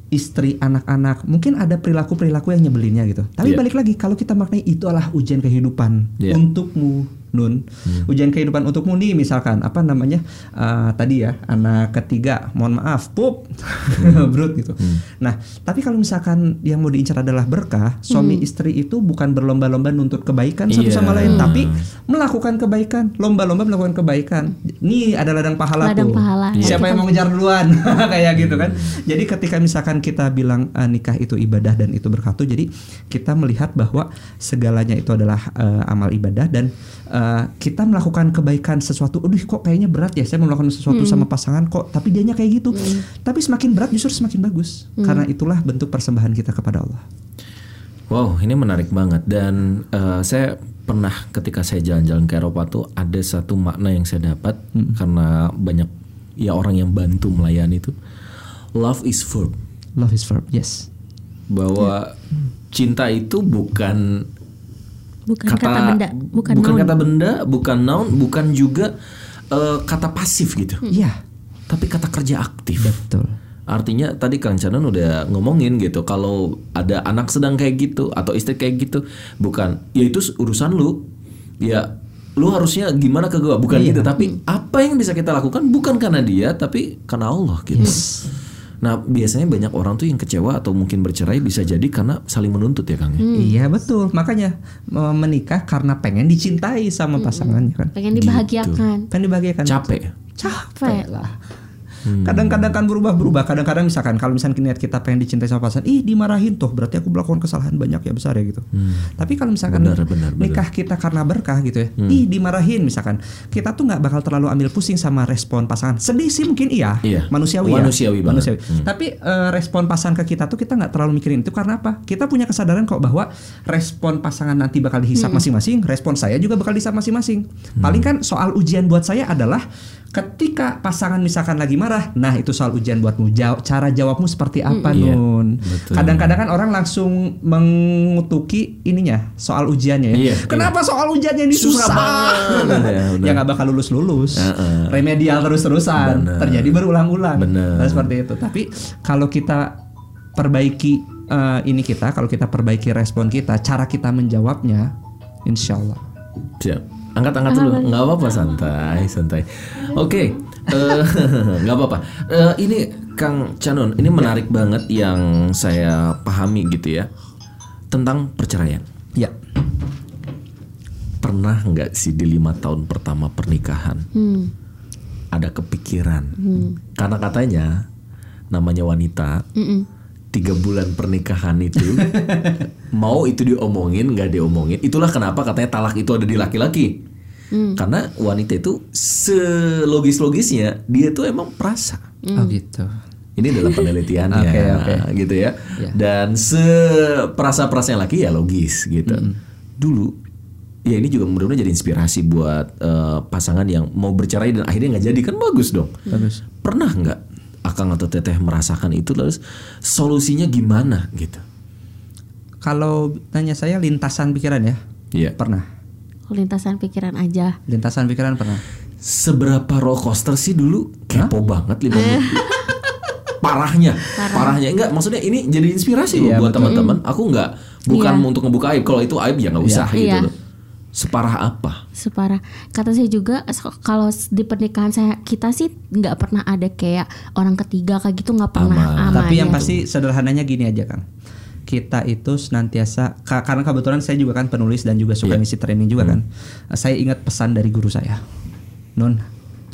istri, anak-anak, mungkin ada perilaku-perilaku yang nyebelinnya gitu. Tapi Iya. balik lagi kalau kita maknai itu adalah ujian kehidupan Iya. untukmu, Nun. Ujian kehidupan untukmu nih misalkan apa namanya? eh, tadi ya, anak ketiga, mohon maaf, pup. Brut gitu. Nah, tapi kalau misalkan yang mau diincar adalah berkah, suami istri itu bukan berlomba-lomba nuntut kebaikan satu Iya. sama lain, tapi melakukan kebaikan, lomba-lomba melakukan kebaikan. Ini ada ladang pahala Ladang tuh. pahala. Iya. Siapa yang mau ngejar duluan? Kayak gitu kan. Jadi ketika misalkan kita bilang eh, nikah itu ibadah dan itu berkat tuh, jadi kita melihat bahwa segalanya itu adalah eh, amal ibadah dan eh, kita melakukan kebaikan sesuatu. Aduh kok kayaknya berat ya saya melakukan sesuatu sama pasangan kok tapi dianya kayak gitu. Tapi semakin berat justru semakin bagus. Karena itulah bentuk persembahan kita kepada Allah. Wow, ini menarik banget dan eh, saya pernah ketika saya jalan-jalan ke Eropa tuh ada satu makna yang saya dapat karena banyak ya orang yang bantu melayani itu. Love is verb Love is verb. Yes. bahwa cinta itu bukan bukan kata, kata, benda bukan, noun. kata benda, bukan noun, bukan juga eh, kata pasif gitu. Iya. Tapi kata kerja aktif. Betul. Artinya tadi Kang Canan udah ngomongin gitu kalau ada anak sedang kayak gitu atau istri kayak gitu bukan ya itu urusan lu ya lu harusnya gimana ke gua bukan gitu tapi apa yang bisa kita lakukan bukan karena dia tapi karena Allah gitu. Nah biasanya banyak orang tuh yang kecewa atau mungkin bercerai bisa jadi karena saling menuntut ya Kang ya. Iya betul. Makanya menikah karena pengen dicintai sama pasangannya kan. pengen dibahagiakan Pengen dibahagiakan. Capek. capek lah. Kadang-kadang kan berubah-berubah. Kadang-kadang misalkan kalau misalkan niat kita pengen dicintai sama pasangan, ih dimarahin tuh, berarti aku melakukan kesalahan banyak ya besar ya gitu. Tapi kalau misalkan Benar, benar, benar. nikah kita karena berkah gitu ya, ih dimarahin misalkan, kita tuh nggak bakal terlalu ambil pusing sama respon pasangan. Sedih sih mungkin iya, Iya. manusiawi ya. Manusiawi banget. Tapi eh, respon pasangan ke kita tuh kita nggak terlalu mikirin itu karena apa? Kita punya kesadaran kok bahwa respon pasangan nanti bakal dihisap masing-masing, respon saya juga bakal dihisap masing-masing. Paling kan soal ujian buat saya adalah ketika pasangan misalkan lagi marah, nah itu soal ujian buatmu. Jaw- cara jawabmu seperti apa, Iya, Nun? betul. Kadang-kadang kan orang langsung mengutuki ininya soal ujiannya ya. Iya, Kenapa soal ujiannya ini Susah susah? banget, ya, ya nggak bakal lulus-lulus. Heeh. Remedial terus-terusan. Benar. Terjadi berulang-ulang. Nah, seperti itu. Tapi kalau kita perbaiki eh, ini kita, kalau kita perbaiki respon kita, cara kita menjawabnya, insya Allah. Siap. Angkat-angkat dulu. Nggak apa-apa santai, santai. Oke. eh, nggak apa-apa. Eh, ini Kang Canon, ini menarik banget yang saya pahami gitu ya tentang perceraian. Ya. Pernah nggak sih di lima tahun pertama pernikahan Hmm. ada kepikiran? Karena katanya namanya wanita Mm-mm. Tiga bulan pernikahan itu mau itu diomongin nggak diomongin itulah kenapa katanya talak itu ada di laki-laki karena wanita itu selogis logisnya dia tuh emang perasa Oh gitu. ini dalam penelitiannya Oke, oke. gitu ya Ya. dan seperasa perasanya laki ya logis gitu dulu ya ini juga mudah-mudahan jadi inspirasi buat eh, pasangan yang mau bercerai dan akhirnya nggak jadi kan bagus dong Bagus. pernah nggak akang atau teteh merasakan itu terus solusinya gimana gitu Kalau tanya saya lintasan pikiran ya, Iya. pernah. lintasan pikiran aja Lintasan pikiran pernah. Seberapa roller coaster sih dulu kepo banget lima menit. Parahnya, parahnya enggak maksudnya ini jadi inspirasi loh Iya, buat teman-teman. Aku nggak bukan Iya. untuk ngebuka aib. Kalau itu aib ya nggak usah gitu Iya. loh. Separah apa? Separah kata saya juga kalau di pernikahan saya kita sih nggak pernah ada kayak orang ketiga kayak gitu nggak pernah Aman. aman, Tapi yang ya. pasti sederhananya gini aja Kang. Kita itu senantiasa ka- karena kebetulan saya juga kan penulis dan juga suka ngisi training juga kan. Saya ingat pesan dari guru saya. Nun,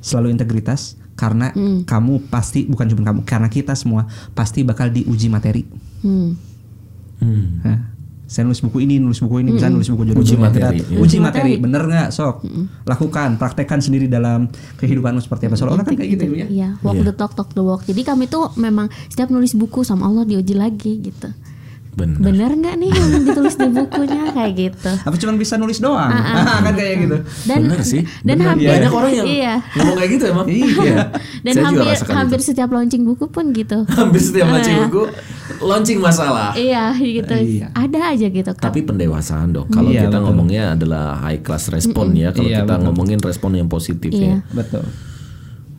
selalu integritas karena kamu pasti bukan cuma kamu, karena kita semua pasti bakal diuji materi. Hmm. Hmm. Hah? Saya nulis buku ini, nulis buku ini, misalnya nulis buku jodoh Uji jodoh materi, akhirat. iya. Uji Uji materi, bener nggak sok? Lakukan, praktekkan sendiri dalam kehidupanmu seperti apa. Soalnya kan kayak gitu ya. Iya, walk Iya. the talk, talk the walk. Jadi kami tuh memang setiap nulis buku sama Allah diuji lagi gitu. Benar. Bener nggak nih yang ditulis di bukunya kayak gitu? Apa cuma bisa nulis doang? kan kayak gitu. Dan Bener sih. dan Bener. hampir banyak orang yang iya. ngomong kayak gitu emang. Iya. Dan Saya hampir hampir itu. setiap launching buku pun gitu. Hampir setiap Iya. buku launching masalah. iya gitu. Iya. Ada aja gitu kan. Tapi pendewasaan dong. Kalau Iya, kita betul. ngomongnya adalah high class respon ya. Kalau Iya, kita betul. ngomongin respon yang positif ya. Iya. Betul.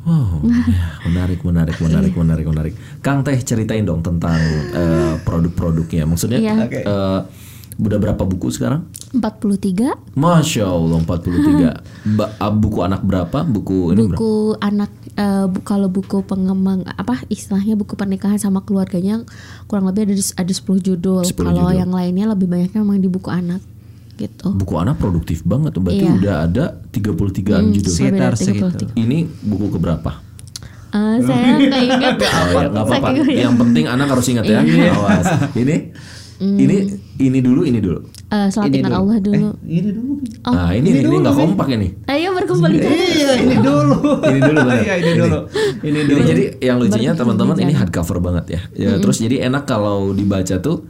Wow, ya, menarik, menarik, menarik, menarik, menarik. Kang Teh ceritain dong tentang eh, produk-produknya. Maksudnya Iya. Oke. eh, udah berapa buku sekarang? 43 Masya Allah 43 ba- ah, Buku anak berapa? Buku ini berapa? buku anak eh, bu- kalau buku pengembang apa istilahnya buku pernikahan sama keluarganya kurang lebih ada ada 10 judul. 10 Kalau judul. yang lainnya lebih banyaknya memang di buku anak gitu. Buku anak produktif banget tuh Berarti Iya. udah ada 33an judul Sekitar Lebih dari segitu. 33. Ini buku keberapa? Eh, saya nggak ingat. Oh ya nggak apa-apa Yang penting anak harus ingat ya Awas Ini Ini Ini dulu Ini dulu Eh, Salat Ini. Allah dulu. Eh, ini dulu. Nah ini Ini nggak kompak ini Ayo berkumpul di sana. Iya, ini dulu. Ini dulu benar. Iya, ini dulu. Ini Ini dulu. jadi yang lucunya teman-teman ini hardcover banget ya. Ya terus jadi enak kalau dibaca tuh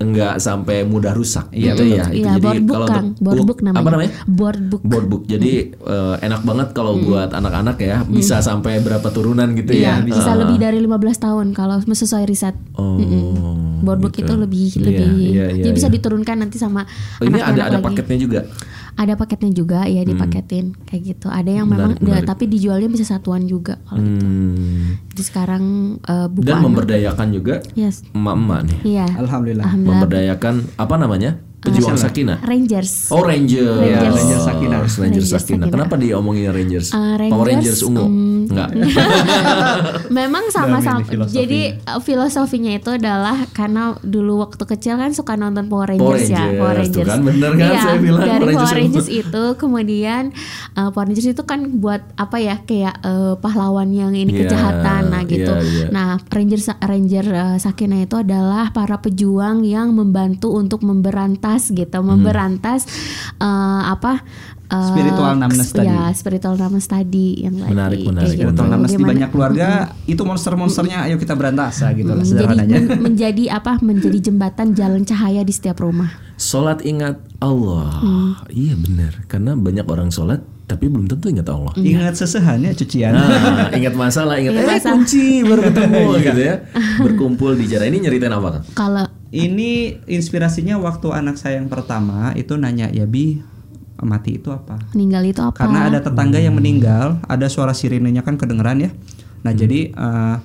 enggak sampai mudah rusak Iya, gitu betul. ya. Itu Iya, jadi board book kalau Kang. untuk- Board book- book namanya. Apa namanya? Board book. Board book. Jadi eh, enak banget kalau buat anak-anak ya bisa sampai berapa turunan gitu Iya, ya. bisa Eh, lebih dari 15 tahun kalau sesuai riset. Oh. Board book gitu. itu lebih Iya, lebih iya, iya, dia bisa iya. diturunkan nanti sama Oh, ini anak-anak ada ada lagi. paketnya juga. Ada paketnya juga ya dipaketin kayak gitu. Ada yang memang Menarik, menarik. tapi dijualnya bisa satuan juga kalau Hmm. Jadi sekarang eh, buku Dan anak. memberdayakan juga Yes. emak-emak nih. Iya. Alhamdulillah. Alhamdulillah. Memberdayakan apa namanya? Pejuang Sakinah. Rangers. Oh Ranger, Rangers. Ranger Sakinah. Ranger Rangers Sakinah. Sakinah. Kenapa diomongin Rangers? Uh, Power Rangers Rangers, ungu? mm, Enggak. Memang sama-sama. Filosofi. Jadi uh, filosofinya itu adalah karena dulu waktu kecil kan suka nonton Power Rangers, Power ya, Rangers, Power tuh Rangers. kan, bener kan Iya, saya bilang, dari Power Power Rangers Rangers, itu kemudian uh, Power Rangers itu kan buat apa ya kayak uh, pahlawan yang ini Iya, kejahatan, nah gitu. iya, iya. Nah Ranger Ranger uh, Sakina itu adalah para pejuang yang membantu untuk memberantas gitu, Hmm. memberantas uh, apa? uh, Spiritual numbness tadi. Ya, spiritual numbness tadi yang Menarik, tadi. menarik, gitu. Spiritual numbness di banyak keluarga itu monster-monsternya ayo kita berantas ya gitu lah menjadi sederhananya. men- menjadi apa menjadi jembatan jalan cahaya di setiap rumah Sholat ingat Allah. Hmm. Iya benar. Karena banyak orang sholat tapi belum tentu ingat Allah. Ingat sesehannya cucian. Nah, ingat masalah, ingat Ingat eh masalah. kunci baru ketemu gitu ya. Berkumpul di jalan ini nyeritain apa kan? kalau Ini inspirasinya waktu anak saya yang pertama itu nanya ya bi mati itu apa? meninggal itu apa Karena ada tetangga yang meninggal, ada suara sirenenya kan kedengeran ya. Nah jadi eh,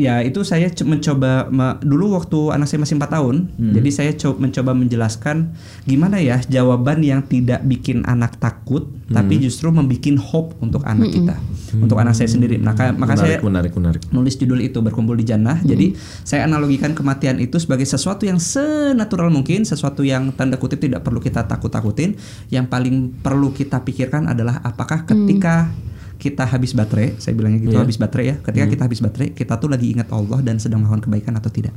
ya itu saya co- mencoba me- dulu waktu anak saya masih 4 tahun, jadi saya co- mencoba menjelaskan gimana ya jawaban yang tidak bikin anak takut, tapi justru membuat hope untuk anak kita, untuk anak saya sendiri. Maka maka saya menarik, menarik, menarik. nulis judul itu berkumpul di jannah. Jadi saya analogikan kematian itu sebagai sesuatu yang senatural mungkin, sesuatu yang tanda kutip tidak perlu kita takut-takutin. Yang paling perlu kita pikirkan adalah apakah ketika kita habis baterai, saya bilangnya gitu Iya. habis baterai ya. Ketika kita habis baterai, kita tuh lagi ingat Allah dan sedang melakukan kebaikan atau tidak.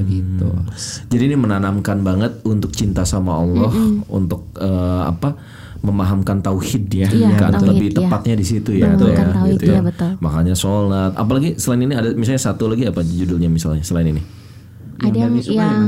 Begitu. Jadi ini menanamkan banget untuk cinta sama Allah, untuk eh, apa? memahamkan tauhid ya, Iya, kan tauhid, lebih iya. tepatnya di situ ya, tuh Menumbuhkan ya, tauhid, gitu iya, betul. Makanya sholat, apalagi selain ini ada misalnya satu lagi apa judulnya misalnya selain ini? Ada yang suka yang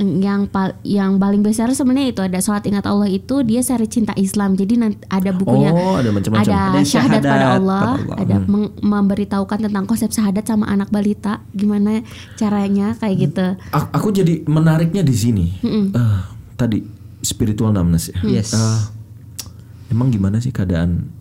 yang pal- yang paling besar sebenarnya itu ada sholat ingat Allah itu dia seri cinta Islam jadi nanti ada bukunya Oh, ada macam-macam. ada, Ada syahadat, pada syahadat Allah, pada Allah. ada meng- memberitahukan tentang konsep syahadat sama anak balita gimana caranya kayak gitu A- Aku jadi menariknya di sini. Eh, tadi spiritual numbness ya. Yes. Eh, emang gimana sih keadaan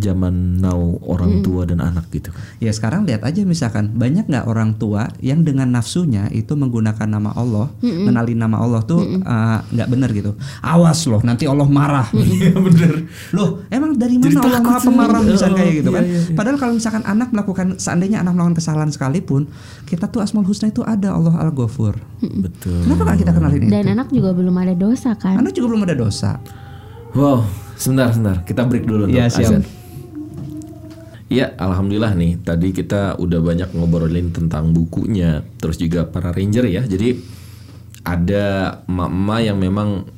zaman now orang tua dan anak gitu kan? Ya sekarang lihat aja misalkan banyak nggak orang tua yang dengan nafsunya itu menggunakan nama Allah, mengenali nama Allah tuh uh, nggak benar gitu. Awas loh, nanti Allah marah. Iya bener. Loh, emang dari Jadi mana Allah takut maha pemarah misalnya kayak gitu Oh, kan? iya, iya, iya. Padahal kalau misalkan anak melakukan seandainya anak melakukan kesalahan sekalipun, kita tuh Asmaul Husna itu ada Allah Al-Ghafur. Betul. Kenapa nggak kita kenalin itu? dan anak juga belum ada dosa kan Anak juga belum ada dosa. Wow, sebentar, sebentar. Kita break dulu Iya, siap. azan. Iya, alhamdulillah nih. Tadi kita udah banyak ngobrolin tentang bukunya, terus juga para ranger ya. Jadi ada emak-emak yang memang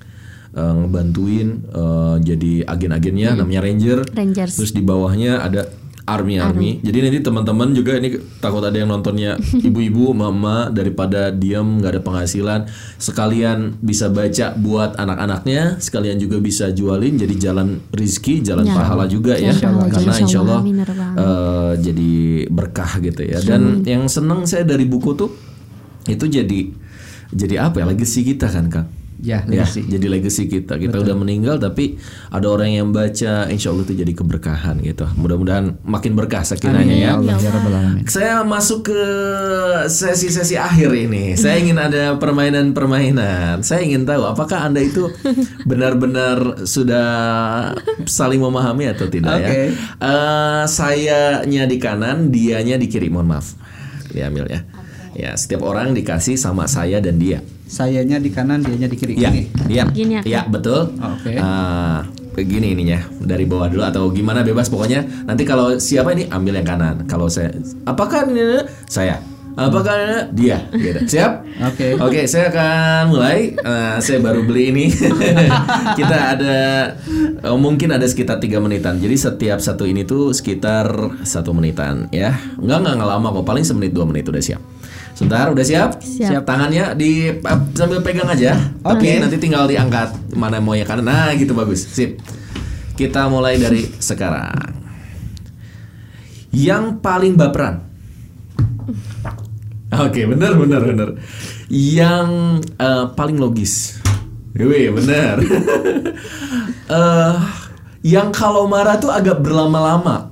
eh, ngebantuin eh, jadi agen-agennya namanya ranger. Rangers Terus di bawahnya ada army army. Jadi nanti teman-teman juga ini takut ada yang nontonnya ibu-ibu, mama daripada diam nggak ada penghasilan, sekalian bisa baca buat anak-anaknya, sekalian juga bisa jualin jadi jalan rizki, jalan Ya. pahala juga ya. Jalan pahala, Karena insya insya Allah Allah. Eh, jadi berkah gitu ya. Dan yang seneng saya dari buku tuh itu jadi jadi apa ya legacy kita kan kang. Ya, Ya, legacy. jadi legacy kita. Kita udah meninggal tapi ada orang yang baca, insya Allah itu jadi keberkahan gitu. Mudah-mudahan makin berkah sakinahnya Amin ya. ya Allah ya rabbal alamin. Saya masuk ke sesi-sesi akhir ini. Saya ingin ada permainan-permainan. Saya ingin tahu apakah Anda itu benar-benar sudah saling memahami atau tidak ya. Oke. Eh, sayanya di kanan, dianya di kiri. Mohon maaf. Diambil ya. Ya, setiap orang dikasih sama saya dan dia. Sayanya di kanan, dianya di kiri. Iya, iya. Iya, betul. Oke. Ah, begini ininya dari bawah dulu atau gimana bebas pokoknya. Nanti kalau siapa ini ambil yang kanan. Kalau saya apakah ini saya? Apakah ini dia? Gitu. Siap? Oke. Oke, saya akan mulai. Eh, saya baru beli ini. Kita ada eh, mungkin ada sekitar tiga menitan. Jadi setiap satu ini tuh sekitar satu menitan ya. Enggak enggak, enggak lama kok. Paling semenit dua menit udah siap. Sebentar, udah siap? Siap. Tangannya di eh, sambil pegang aja. Oke, nanti tinggal diangkat mana mau yang kanan. Nah, gitu bagus. Sip. Kita mulai dari sekarang. Yang paling baperan. Oke, benar benar benar. Yang eh, paling logis. Wih, benar. Eh, yang kalau marah tuh agak berlama-lama.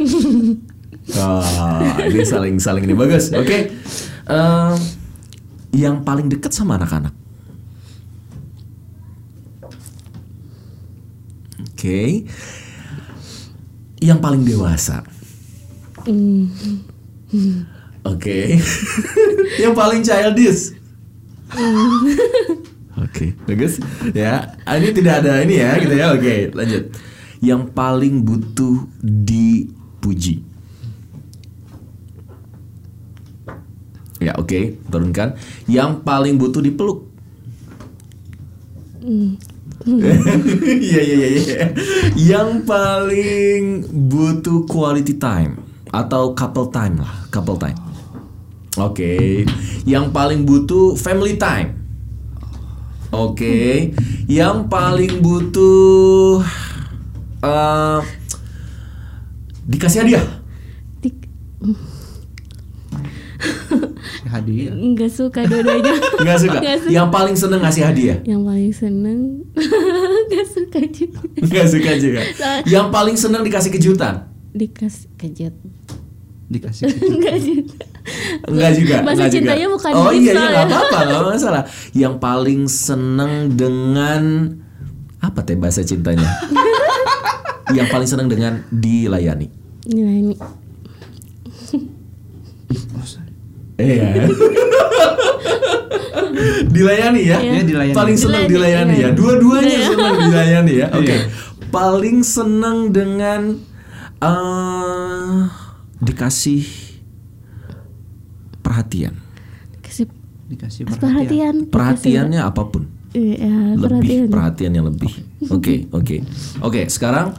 Ah, ini saling saling ini bagus. Oke. Eh, yang paling dekat sama anak-anak. Oke. Yang paling dewasa. Oke. yang paling childish. Oke, bagus. Ya, ini tidak ada ini ya, gitu ya. Oke, lanjut. Yang paling butuh dipuji. Ya, oke, turunkan. Yang paling butuh dipeluk. Iya, iya, iya, iya. Yang paling butuh quality time atau couple time lah, couple time. Oke. Yang paling butuh family time. Oke. Yang paling butuh eh dikasih hadiah. Dik- Hadiah. nggak suka dua-duanya. Nggak suka. Suka. Yang paling seneng ngasih hadiah. Yang paling seneng nggak suka juga. Nggak suka juga. Yang paling seneng dikasih kejutan. Dikasih kejut. Dikasih kejutan. Enggak juga. Enggak juga. Bahasa enggak juga. cintanya bukan Oh iya, iya soalnya. nggak apa-apa, nggak masalah. Yang paling seneng dengan apa teh bahasa cintanya? Yang paling seneng dengan dilayani. Ini Iya. dilayani ya? Iya, dilayani. Paling seneng dilayani Dilayani, ya. iya. Dua-duanya Iya. seneng dilayani ya. Oke. Iya. Paling seneng dengan eh dikasih perhatian. kasih Dikasih perhatian. perhatian. Perhatiannya apa pun. Iya, perhatian. lebih perhatian yang lebih. Oke, oke. Oke, sekarang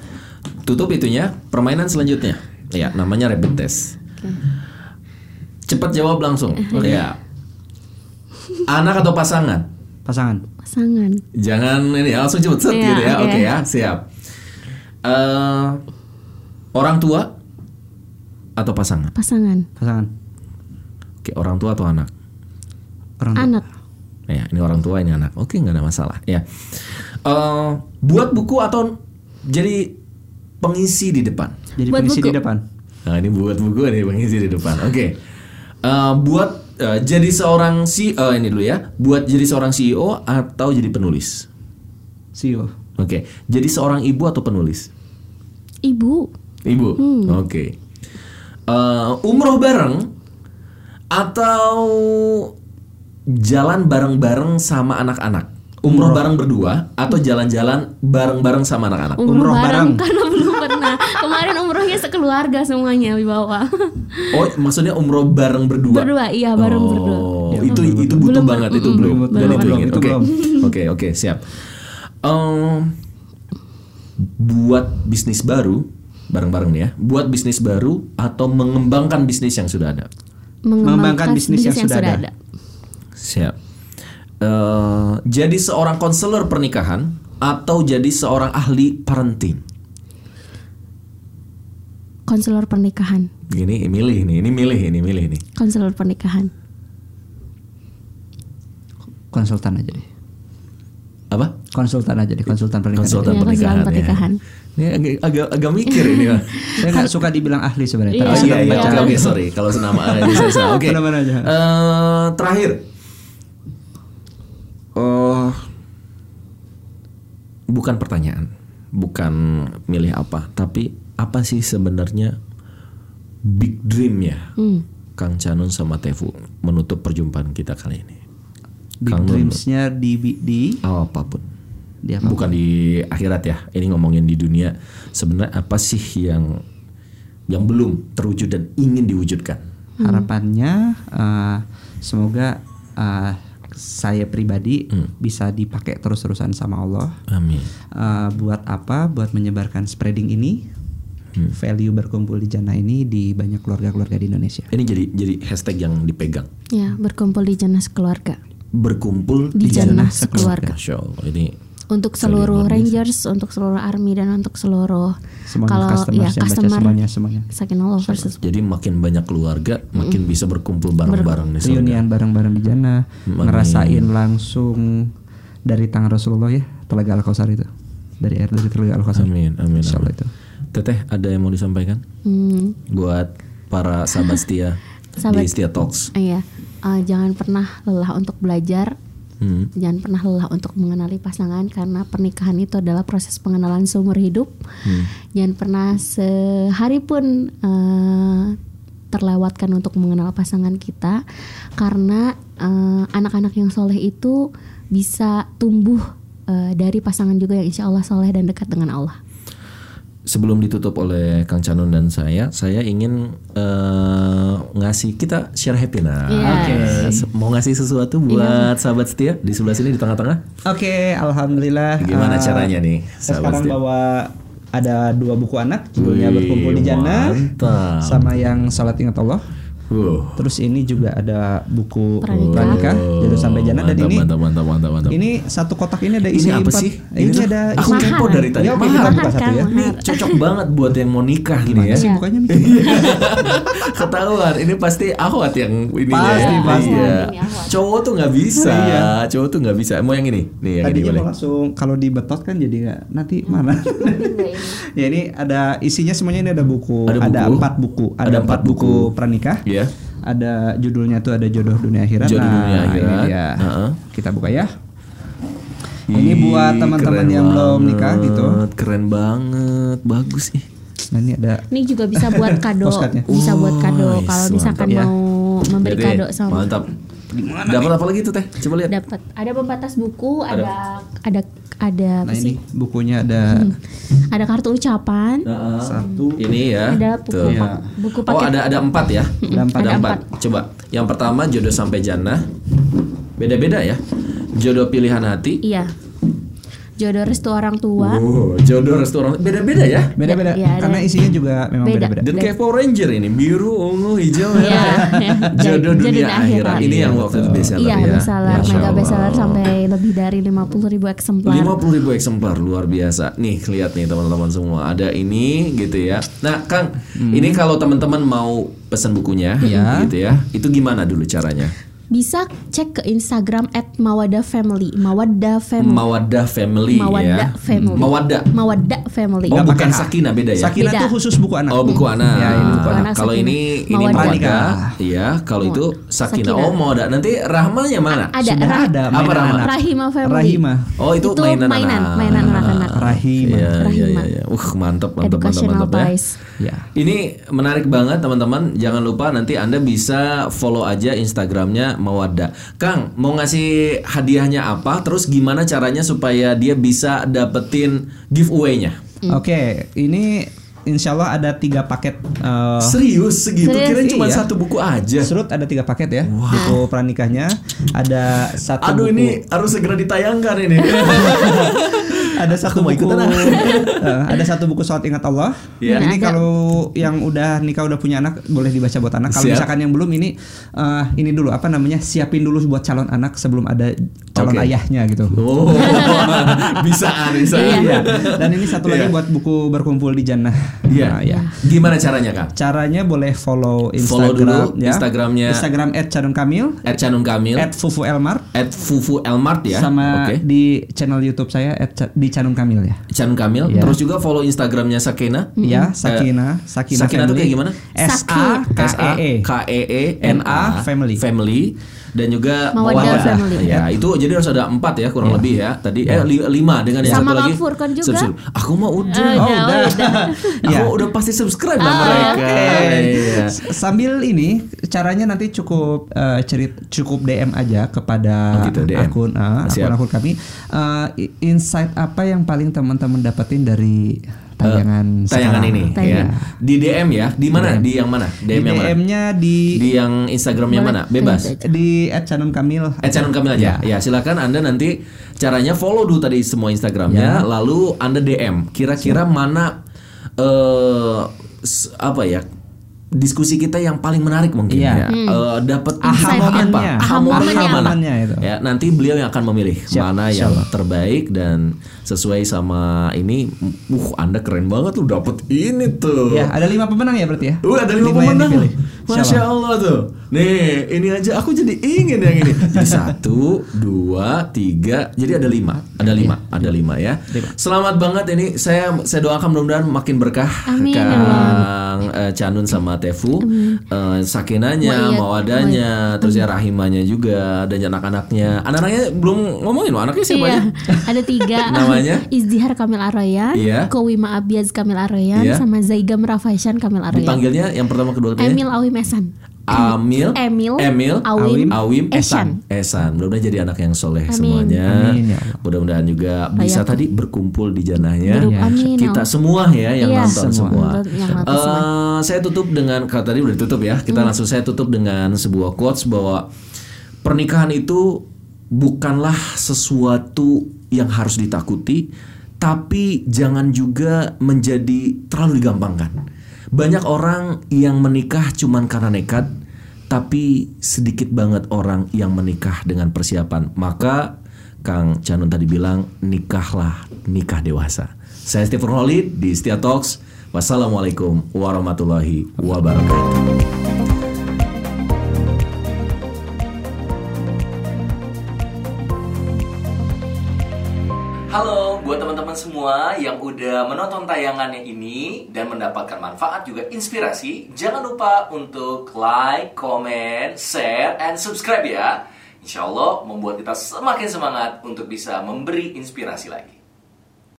tutup itunya. Permainan selanjutnya. Ya, namanya rapid test. Cepat jawab langsung. Ya. Anak atau pasangan? Pasangan. Pasangan. Jangan ini ya, langsung cepet set Iya, gitu ya. oke. Oke ya, siap. Eh, orang tua atau pasangan? Pasangan. Pasangan. Oke, orang tua atau anak? Orang tua. Anak. Ya, ini orang tua, ini anak. Oke, nggak ada masalah. Ya. Eh, buat buku atau jadi pengisi di depan? Jadi Buat pengisi buku. di depan. Nah, ini buat buku nih pengisi di depan. Oke. Eh, buat eh, jadi seorang CEO ini dulu ya. Buat jadi seorang CEO atau jadi penulis? CEO. Oke. Jadi seorang ibu atau penulis? Ibu. Ibu. Oke. Eh, umroh bareng atau jalan bareng-bareng sama anak-anak? Umroh bareng berdua atau jalan-jalan bareng-bareng sama anak-anak? Umroh, Umroh bareng, bareng. karena pernah. Kemarin umrohnya sekeluarga semuanya di bawah. Oh, maksudnya umroh bareng berdua? Berdua, iya bareng oh, berdua. itu itu butuh Belum, banget itu mm, belum. belum, Dan belum, itu belum, ingin. itu Oke. belum. Oke, oke, siap. Em, buat bisnis baru bareng-bareng nih ya. Buat bisnis baru atau mengembangkan bisnis yang sudah ada. Mengembangkan bisnis yang sudah ada. Siap. Eh, jadi seorang konselor pernikahan atau jadi seorang ahli parenting. Konselor pernikahan. Ini milih nih, ini milih, ini milih nih. Konselor pernikahan. Konsultan aja deh. Apa? Konsultan aja deh, konsultan pernikahan. Konsultan Iya, pernikahan. konsultan pernikahan. Ya. Ini agak, agak agak mikir ini. Pak. Saya nggak suka dibilang ahli sebenarnya. Iya. Oh iya iya oke oke sorry kalau senama aja saya salah. Oke. Mana-mana aja. Eh, terakhir. Oh bukan pertanyaan, bukan milih apa, tapi apa sih sebenarnya big dream ya Hmm. Kang Canun sama Tefu menutup perjumpaan kita kali ini. Big Kang Nun, dreamsnya di di oh, apa pun. di apa? Bukan di akhirat ya. Ini ngomongin di dunia. Sebenarnya apa sih yang yang belum terwujud dan ingin diwujudkan? Harapannya eh, semoga eh, saya pribadi bisa dipakai terus-terusan sama Allah. Amin. Eh, buat apa? Buat menyebarkan spreading ini, value berkumpul di jannah ini di banyak keluarga-keluarga di Indonesia. Ini jadi jadi hashtag yang dipegang. Ya, berkumpul di jannah sekeluarga. Berkumpul Di jannah jannah sekeluarga. Masya Allah, ini Untuk seluruh Rangers, untuk seluruh Army dan untuk seluruh Semuanya kalau customers ya customer semuanya semuanya. Sakinallah versus jadi makin banyak keluarga, makin bisa berkumpul bareng-bareng nih. surga. Reunian bareng-bareng di jannah, Amin. ngerasain langsung dari tangan Rasulullah ya, Telaga Al-Kausar itu. Dari air dari Telaga Al-Kausar. Amin, amin, Insya Allah amin. itu. Teteh, ada yang mau disampaikan Hmm, buat para sahabat setia Sahabat- di Setia Talks? iya. Eh, jangan pernah lelah untuk belajar. Hmm. Jangan pernah lelah untuk mengenali pasangan karena pernikahan itu adalah proses pengenalan seumur hidup. Hmm. Jangan pernah sehari pun eh, terlewatkan untuk mengenal pasangan kita karena eh, anak-anak yang soleh itu bisa tumbuh eh, dari pasangan juga yang insya Allah soleh dan dekat dengan Allah. Sebelum ditutup oleh Kang Canun dan saya, saya ingin eh, ngasih kita share happy nah. Iya. Oke. Se- Mau ngasih sesuatu buat sahabat setia di sebelah sini di tengah-tengah? Oke, alhamdulillah. Gimana eh, caranya nih, Saya sahabat sekarang setia? bawa ada dua buku anak, judulnya Wih, berkumpul di jannah, mantap. sama yang salat ingat Allah. Terus ini juga ada buku Pranikah. pranikah, judul sampai jannah dan ini mantap, mantap, mantap, mantap. ini satu kotak ini ada Ini isi apa empat. sih? Ini, ada aku isi kepo dari tadi. Ya, oke, Mahar. kita buka Mahar satu kan, ya. Ini cocok banget buat yang mau nikah nih ya. sih Iya. mikir? Ketahuan, ini pasti ahwat yang ini Pasti, ya. pasti. Iya. Ini. Cowok tuh nggak bisa, Iya. cowok tuh nggak bisa. Mau yang ini, nih yang ini Tadinya boleh. langsung kalau dibetot kan jadi nanti mana? ya ini ada isinya semuanya ini ada buku, Ada empat buku, ada, Ada empat empat buku, buku. pranikah. Iya. Ada judulnya tuh ada jodoh dunia akhirat. Jodoh nah, dunia akhirat. ini dia. Heeh. Kita buka ya. Ih, Ini buat teman-teman yang belum nikah gitu. Keren banget, bagus nih. Nah ini ada Ini juga bisa buat kado, bisa buat kado kalau misalkan ya. mau memberi Jadi, kado sama Mantap. Dapat apa lagi tuh teh? Coba lihat. dapat ada pembatas buku ada ada ada apa Nah sih ini bukunya ada ada kartu ucapan Nah, satu. Ini ya. ada buku Tuh. pak- buku Oh paket ada ada empat ya? Ada empat. Ada Ada empat. Coba. Yang pertama jodoh sampai jannah. Beda-beda ya. Jodoh pilihan hati. iya jodoh restu orang tua Oh, jodoh restoran beda-beda ya. Beda-beda Ya, ada. karena isinya juga memang Beda. beda-beda. Dan kayak Power Ranger ini biru, ungu, hijau, Iya, merah. iya. Jodoh Jodoh dunia akhirat. akhirat. Ini yang waktu itu bestseller iya ya. bestseller Masya mega Allah. bestseller sampai lebih dari 50 ribu eksemplar 50 ribu eksemplar luar biasa nih lihat nih teman-teman semua ada ini gitu ya nah Kang ini kalau teman-teman mau pesan bukunya Iya. gitu ya itu gimana dulu caranya bisa cek ke Instagram at Mawaddah Family Mawaddah Family Mawaddah Family Mawaddah ya Family. Mawaddah Family oh bukan. Sakina beda ya Sakina Beda. tuh khusus buku anak. Oh buku anak. Ya, ini buku anak. Kalau Sakina. ini ini. Mawaddah. Iya, kalau itu Sakina. Sakina. Oh, Mawaddah. Nanti Rahmanya mana? ada Sudah Rah- ada Apa anak. Rahima Family Rahima. Oh, itu, mainan, mainan anak. mainan anak-anak Rahima. Iya, iya, Rahima. iya, iya. Uh, mantap, mantap, mantap, educational mantap ya. Ya. Ini menarik banget teman-teman. Jangan lupa nanti Anda bisa follow aja Instagramnya Mawaddah. Kang, mau ngasih hadiahnya apa? Terus gimana caranya supaya dia bisa dapetin giveaway-nya? Hmm. Oke, ini insya Allah ada tiga paket. eh, Serius segitu? Serius? Kirain cuma Iya. satu buku aja. Surut ada tiga paket ya. Buku pranikahnya ada satu Aduh buku. ini harus segera ditayangkan ini. ada satu mau buku ikutan eh, ada satu buku salat ingat Allah. Iya. Ini Ada. kalau yang udah nikah udah punya anak boleh dibaca buat anak. Kalau misalkan yang belum ini eh, ini dulu apa namanya siapin dulu buat calon anak sebelum ada calon Oke. ayahnya gitu. Oh, bisa, bisa. Iya. Dan ini satu lagi Iya. buat buku berkumpul di jannah. Iya. Nah, ya. Gimana caranya, Kak? Caranya boleh follow Follow Instagram dulu ya. Instagramnya. Instagram @canunkamil, At Canun Kamil, at Fufu Elmar, at Fufu Elmart ya. sama Oke. di channel YouTube saya di Canun Kamil ya. Canun Kamil. Iya. Terus juga follow Instagramnya Sakena. Ya, Sakina, Sakina, Sakina tuh Family. kayak gimana? S A K E E. K E E N A Family. Family dan juga Mawaddah Family. Ya, itu jadi harus ada empat ya kurang lebih ya. Tadi eh li- lima dengan yang Sama satu lagi. Kang Furkon juga. Subscribe. Aku mah udah. Oh, Oh, udah, udah. udah. Aku Ya. udah pasti subscribe lah Oh, mereka. Iya. S- Sambil ini caranya nanti cukup eh, cerit cukup DM aja kepada Oh, gitu, DM. akun Siap. akun akun kami. Eh, i- insight apa yang paling teman-teman dapetin dari tayangan Tayangan sekarang? ini Tayangan. ya. Di DM ya. Di mana? Di yang mana? Di DM yang mana? DM-nya di Di yang Instagramnya mana? Bebas. di @canunkamil. Eh Canon Kamil aja. Ya. silakan Anda nanti caranya follow dulu tadi semua Instagramnya, lalu Anda DM. Kira-kira mana eh s- apa ya? Diskusi kita yang paling menarik mungkin Iya. ya. Eh, dapat Aha apa? Aha momennya itu. Ya, nanti beliau yang akan memilih mana yang terbaik dan sesuai sama ini. Uh, Anda keren banget tuh dapat ini tuh. Ya, ada lima pemenang ya berarti ya? Uh, ada lima yang pemenang. Masya Allah tuh. Nih, ini aja aku jadi ingin yang ini. Jadi satu, dua, tiga. Jadi ada lima. Ada lima. Ada lima ya. Selamat banget ini. Saya saya doakan mudah-mudahan makin berkah. Amin, ya Kang eh, Canun sama Tefu. Eh, sakinanya, Wa'iyat- mawadanya, terus ya rahimanya juga dan anak-anaknya. Anak-anaknya belum ngomongin loh. Anaknya siapa Iya, aja? ada tiga. Namanya? Izdihar Kamil Aroyan, Iya. Kowima Abiaz Kamil Aroyan, Iya. sama Zaigam Rafaisan Kamil Aroyan. Dipanggilnya yang pertama kedua ketiga. Emil Awi Mesan. Amil, Emil, Emil, Awim, Awim, Esan. Esan. Mudah-mudahan jadi anak yang soleh Amin. semuanya. Amin, ya. Mudah-mudahan juga bisa tadi berkumpul di janahnya. Amin, ya Kita Allah. semua ya yang Iya, nonton semua. semua. Nonton- yang nonton Eh, semua. saya tutup dengan kalau tadi udah ditutup ya. Kita Hmm. langsung saya tutup dengan sebuah quotes bahwa pernikahan itu bukanlah sesuatu yang harus ditakuti, tapi jangan juga menjadi terlalu digampangkan. Banyak orang yang menikah cuman karena nekat, tapi sedikit banget orang yang menikah dengan persiapan. Maka Kang Canun tadi bilang nikahlah nikah dewasa. Saya Stephen Holid di Setia Talks. Wassalamualaikum warahmatullahi wabarakatuh. Halo buat teman-teman semua yang udah menonton tayangannya ini dan mendapatkan manfaat juga inspirasi, jangan lupa untuk like, comment, share, and subscribe ya. Insya Allah membuat kita semakin semangat untuk bisa memberi inspirasi lagi.